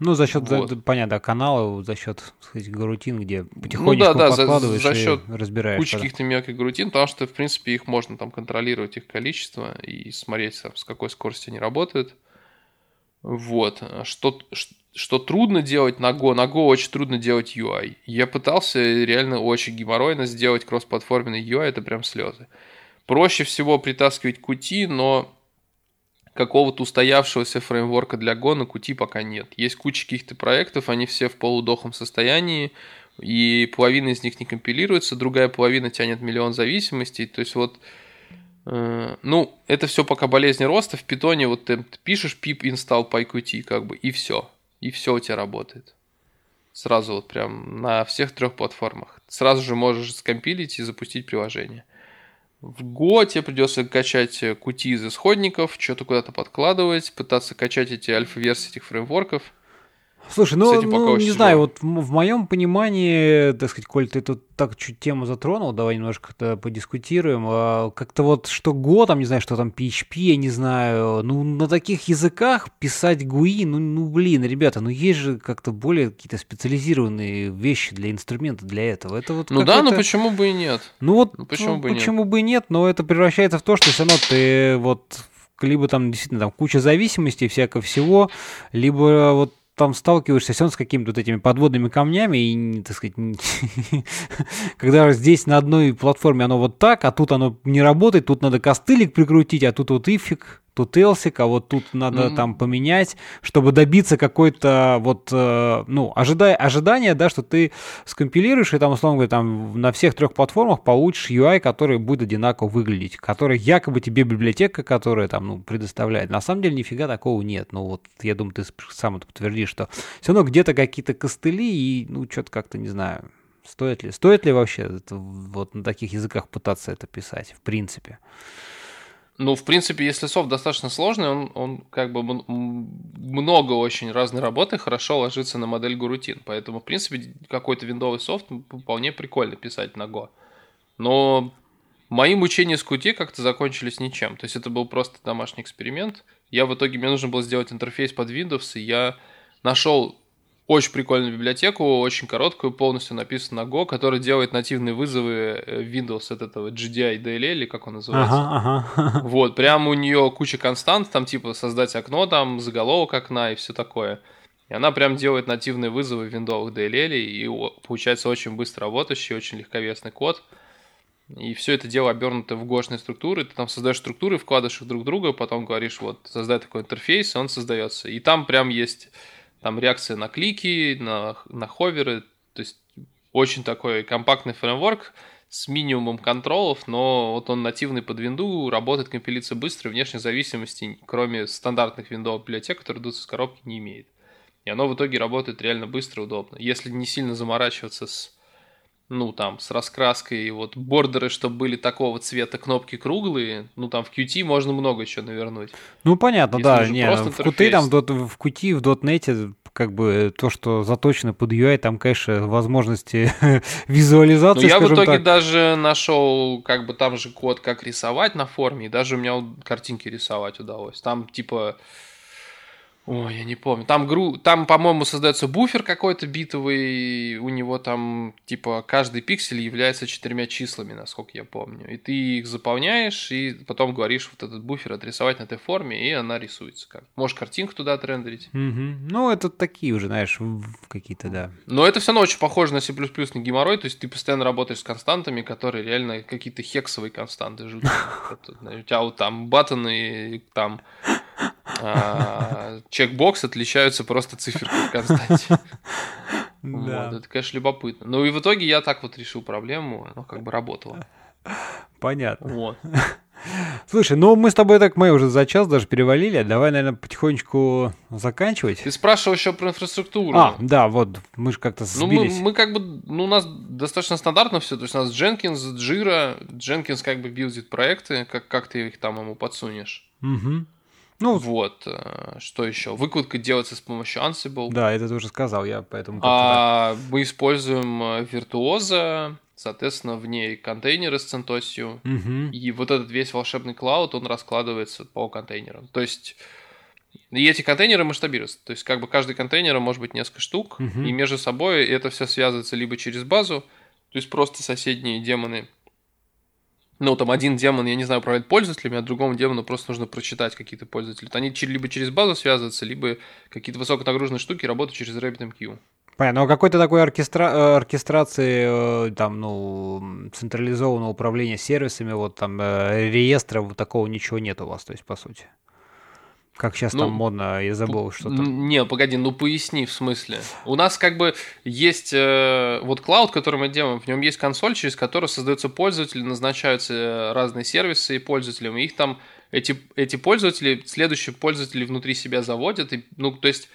Ну, за счет, вот. за, понятно, канала, за счет, сказать, гарутин, где потихонечку ну, да, да, подкладываешь за, за счет и разбираешь. кучи каких-то мелких гарутин, потому что, в принципе, их можно там контролировать, их количество, и смотреть, там, с какой скоростью они работают. Вот. Что, что трудно делать на Go. На Go очень трудно делать UI. Я пытался реально очень геморройно сделать кроссплатформенный UI, это прям слезы. Проще всего притаскивать Qt, но какого-то устоявшегося фреймворка для Go на Qt пока нет. Есть куча каких-то проектов, они все в полудохом состоянии, и половина из них не компилируется, другая половина тянет миллион зависимостей. То есть вот Э, ну, это все пока болезнь роста. В питоне вот ты пишешь pip install pyqt, как бы, и все. И все у тебя работает. Сразу вот прям на всех трех платформах. Сразу же можешь скомпилить и запустить приложение. В Go тебе придется качать Qt из исходников, что-то куда-то подкладывать, пытаться качать эти альфа-версии этих фреймворков. Слушай, ну, ну не знаю, вот в моем понимании, так сказать, Коль, ты тут так чуть тему затронул, давай немножко подискутируем. А, как-то вот что Go, там, не знаю, что там PHP, я не знаю, ну, на таких языках писать GUI, ну, ну блин, ребята, ну, есть же как-то более какие-то специализированные вещи для инструмента для этого. Это вот ну да, но почему бы и нет? Ну вот, ну, почему, ну, бы, почему нет? бы и нет, но это превращается в то, что все равно ты вот либо там действительно там куча зависимостей, всякого всего, либо вот там сталкиваешься все с какими-то вот этими подводными камнями, и, так сказать, когда здесь на одной платформе оно вот так, а тут оно не работает, тут надо костылик прикрутить, а тут вот ифик, тут элсик, а вот тут надо mm-hmm. там поменять, чтобы добиться какой-то вот, э, ну, ожидай, ожидания, да, что ты скомпилируешь и там, условно говоря, там на всех трех платформах получишь UI, который будет одинаково выглядеть, который якобы тебе библиотека, которая там, ну, предоставляет. На самом деле нифига такого нет. Ну, вот я думаю, ты сам это подтвердишь, что все равно где-то какие-то костыли и, ну, что-то как-то, не знаю, стоит ли, стоит ли вообще это, вот на таких языках пытаться это писать, в принципе. Ну, в принципе, если софт достаточно сложный, он, он как бы много очень разной работы хорошо ложится на модель гурутин. Поэтому, в принципе, какой-то виндовый софт вполне прикольно писать на Go. Но мои мучения с Qt как-то закончились ничем. То есть это был просто домашний эксперимент. Я в итоге, мне нужно было сделать интерфейс под Windows, и я нашел очень прикольную библиотеку, очень короткую, полностью написанную на Go, которая делает нативные вызовы э, Windows от этого GDI DLL, или как он называется. Ага, ага. Вот, прямо у нее куча констант, там типа создать окно, там заголовок окна и все такое. И она прям делает нативные вызовы виндовых DLL, и получается очень быстро работающий, очень легковесный код. И все это дело обернуто в гошные структуры. Ты там создаешь структуры, вкладываешь их друг в друга, потом говоришь, вот, создай такой интерфейс, и он создается. И там прям есть там реакция на клики, на, на ховеры, то есть очень такой компактный фреймворк с минимумом контролов, но вот он нативный под винду, работает, компилится быстро, внешней зависимости, кроме стандартных виндовых библиотек, которые идут из коробки, не имеет. И оно в итоге работает реально быстро и удобно. Если не сильно заморачиваться с ну, там, с раскраской, и вот бордеры, чтобы были такого цвета, кнопки круглые, ну, там в Qt можно много еще навернуть. Ну, понятно, Если да, не, в Qt, там, в Qt, в .NET, как бы то, что заточено под UI, там, конечно, возможности визуализации, Но я в итоге так. даже нашел, как бы, там же код, как рисовать на форме, и даже у меня картинки рисовать удалось. Там, типа, Ой, я не помню. Там, гру... там по-моему, создается буфер какой-то битовый. У него там, типа, каждый пиксель является четырьмя числами, насколько я помню. И ты их заполняешь, и потом говоришь вот этот буфер отрисовать на этой форме, и она рисуется. Как. Можешь картинку туда отрендерить. Угу. Ну, это такие уже, знаешь, какие-то, да. Но это все равно очень похоже на C++ на геморрой. То есть ты постоянно работаешь с константами, которые реально какие-то хексовые константы. У тебя вот там баттоны, там чекбокс отличаются просто циферкой в константе. Да. Вот, это, конечно, любопытно. Ну и в итоге я так вот решил проблему, ну как бы работало. Понятно. Вот. Слушай, ну мы с тобой так, мы уже за час даже перевалили, давай, наверное, потихонечку заканчивать. Ты спрашивал еще про инфраструктуру. А, да, вот, мы же как-то сбились. Ну мы, мы как бы, ну у нас достаточно стандартно все, то есть у нас Jenkins, Jira, Jenkins как бы билдит проекты, как, как ты их там ему подсунешь. Угу. Ну, вот, э, что еще? Выкладка делается с помощью Ansible. Да, это ты уже сказал, я поэтому... А, мы используем э, соответственно, в ней контейнеры с CentOS, угу. и вот этот весь волшебный клауд, он раскладывается по контейнерам. То есть, и эти контейнеры масштабируются. То есть, как бы каждый контейнер может быть несколько штук, угу. и между собой это все связывается либо через базу, то есть просто соседние демоны ну, там один демон, я не знаю, управляет пользователями, а другому демону просто нужно прочитать какие-то пользователи. Они либо через базу связываются, либо какие-то высоконагруженные штуки работают через RabbitMQ. Понятно. Но какой-то такой оркестра... Э, оркестрации, э, там, ну, централизованного управления сервисами, вот там, э, реестра, вот такого ничего нет у вас, то есть, по сути. Как сейчас ну, там модно, я забыл, что там. Не, погоди, ну поясни, в смысле. У нас как бы есть э, вот клауд, который мы делаем, в нем есть консоль, через которую создаются пользователи, назначаются э, разные сервисы и пользователям, и их там, эти, эти пользователи, следующие пользователи внутри себя заводят, и, ну, то есть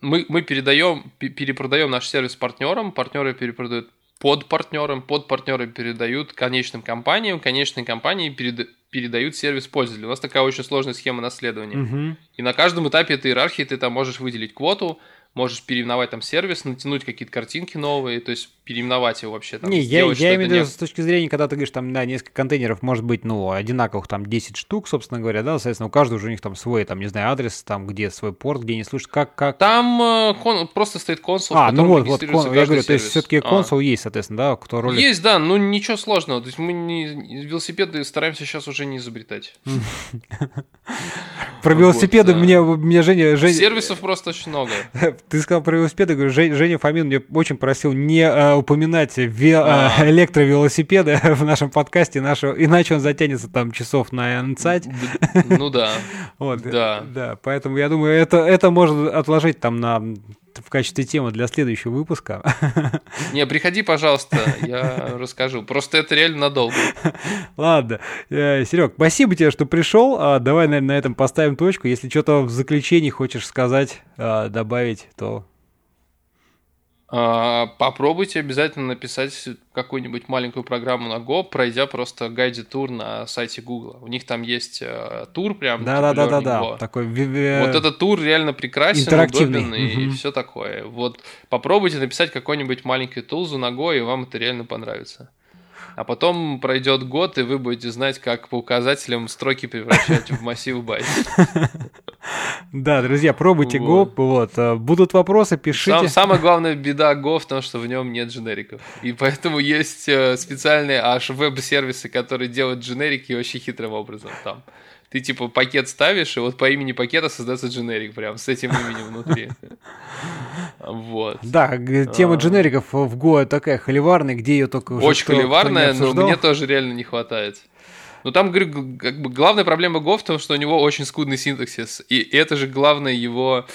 мы, мы передаем, перепродаем наш сервис партнерам, партнеры перепродают под партнерам, под партнеры передают конечным компаниям, конечные компании перед, передают сервис пользователю. У нас такая очень сложная схема наследования. Угу. И на каждом этапе этой иерархии ты там можешь выделить квоту, можешь переименовать там сервис, натянуть какие-то картинки новые, то есть переименовать его вообще. Там, не, я, я имею в виду не... с точки зрения, когда ты говоришь, там, да, несколько контейнеров может быть, ну, одинаковых, там, 10 штук, собственно говоря, да, соответственно, у каждого уже у них там свой, там, не знаю, адрес, там, где свой порт, где они слушают, как, как... Там э, кон... просто стоит консул, А, ну вот, вот, кон... я говорю, сервис. то есть все-таки а. консул а. есть, соответственно, да, кто ролик... Есть, да, ну, ничего сложного, то есть мы не... велосипеды стараемся сейчас уже не изобретать. Про велосипеды мне, мне Женя, Женя... Сервисов просто очень много. Ты сказал про велосипеды, говорю, Женя Фомин мне очень просил не э, упоминать ве- а. э, электровелосипеды в нашем подкасте, нашего, иначе он затянется там часов на инсайт. Ну да. Вот, да. Да, поэтому я думаю, это, это можно отложить там на в качестве темы для следующего выпуска. Не, приходи, пожалуйста, я расскажу. Просто это реально надолго. Ладно. Э, Серег, спасибо тебе, что пришел. А, давай, наверное, на этом поставим точку. Если что-то в заключении хочешь сказать, а, добавить, то а, попробуйте обязательно написать какую-нибудь маленькую программу на Go, пройдя просто гайди тур на сайте Google. У них там есть э, тур прям. Да, да, да, да, да. Такой вот этот тур реально прекрасен, удобен и все такое. Вот попробуйте написать какой-нибудь маленький тулзу на Go, и вам это реально понравится. А потом пройдет год, и вы будете знать, как по указателям строки превращать в массив байт. Да, друзья, пробуйте Go. Вот. Э, будут вопросы, пишите. самая главная беда Go в том, что в нем нет дженериков. И поэтому есть э, специальные аж веб-сервисы, которые делают дженерики очень хитрым образом там ты типа пакет ставишь, и вот по имени пакета создается дженерик прям с этим именем внутри. Вот. Да, тема а. дженериков в Go такая холиварная, где ее только уже Очень холиварная, но мне тоже реально не хватает. Но там, говорю, как бы главная проблема Go в том, что у него очень скудный синтаксис. И это же главное его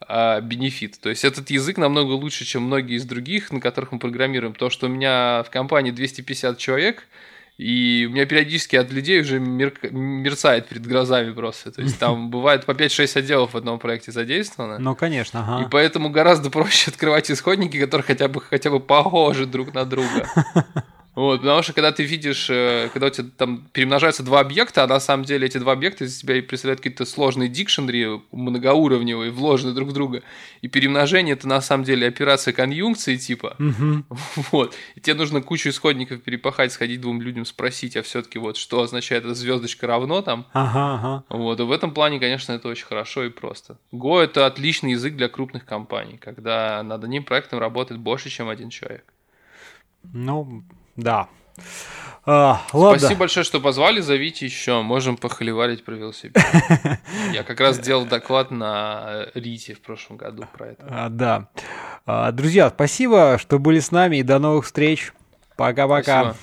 а, бенефит. То есть этот язык намного лучше, чем многие из других, на которых мы программируем. То, что у меня в компании 250 человек, и у меня периодически от людей уже мер... мерцает перед глазами просто. То есть там бывает по 5-6 отделов в одном проекте задействовано. Ну, конечно, ага. И поэтому гораздо проще открывать исходники, которые хотя бы, хотя бы похожи друг на друга. Вот, потому что когда ты видишь, э, когда у тебя там перемножаются два объекта, а на самом деле эти два объекта из себя представляют какие-то сложные дикшенри, многоуровневые, вложенные друг в друга, и перемножение это на самом деле операция конъюнкции типа. Угу. Вот. И тебе нужно кучу исходников перепахать, сходить двум людям, спросить, а все-таки вот что означает эта звездочка равно там. Ага, ага. Вот. И в этом плане, конечно, это очень хорошо и просто. Go это отличный язык для крупных компаний, когда над одним проектом работает больше, чем один человек. Ну, да. А, ладно. Спасибо большое, что позвали. Зовите еще. Можем похоливарить про велосипед. Я как раз делал доклад на Рите в прошлом году про это. А, да. А, друзья, спасибо, что были с нами и до новых встреч. Пока-пока.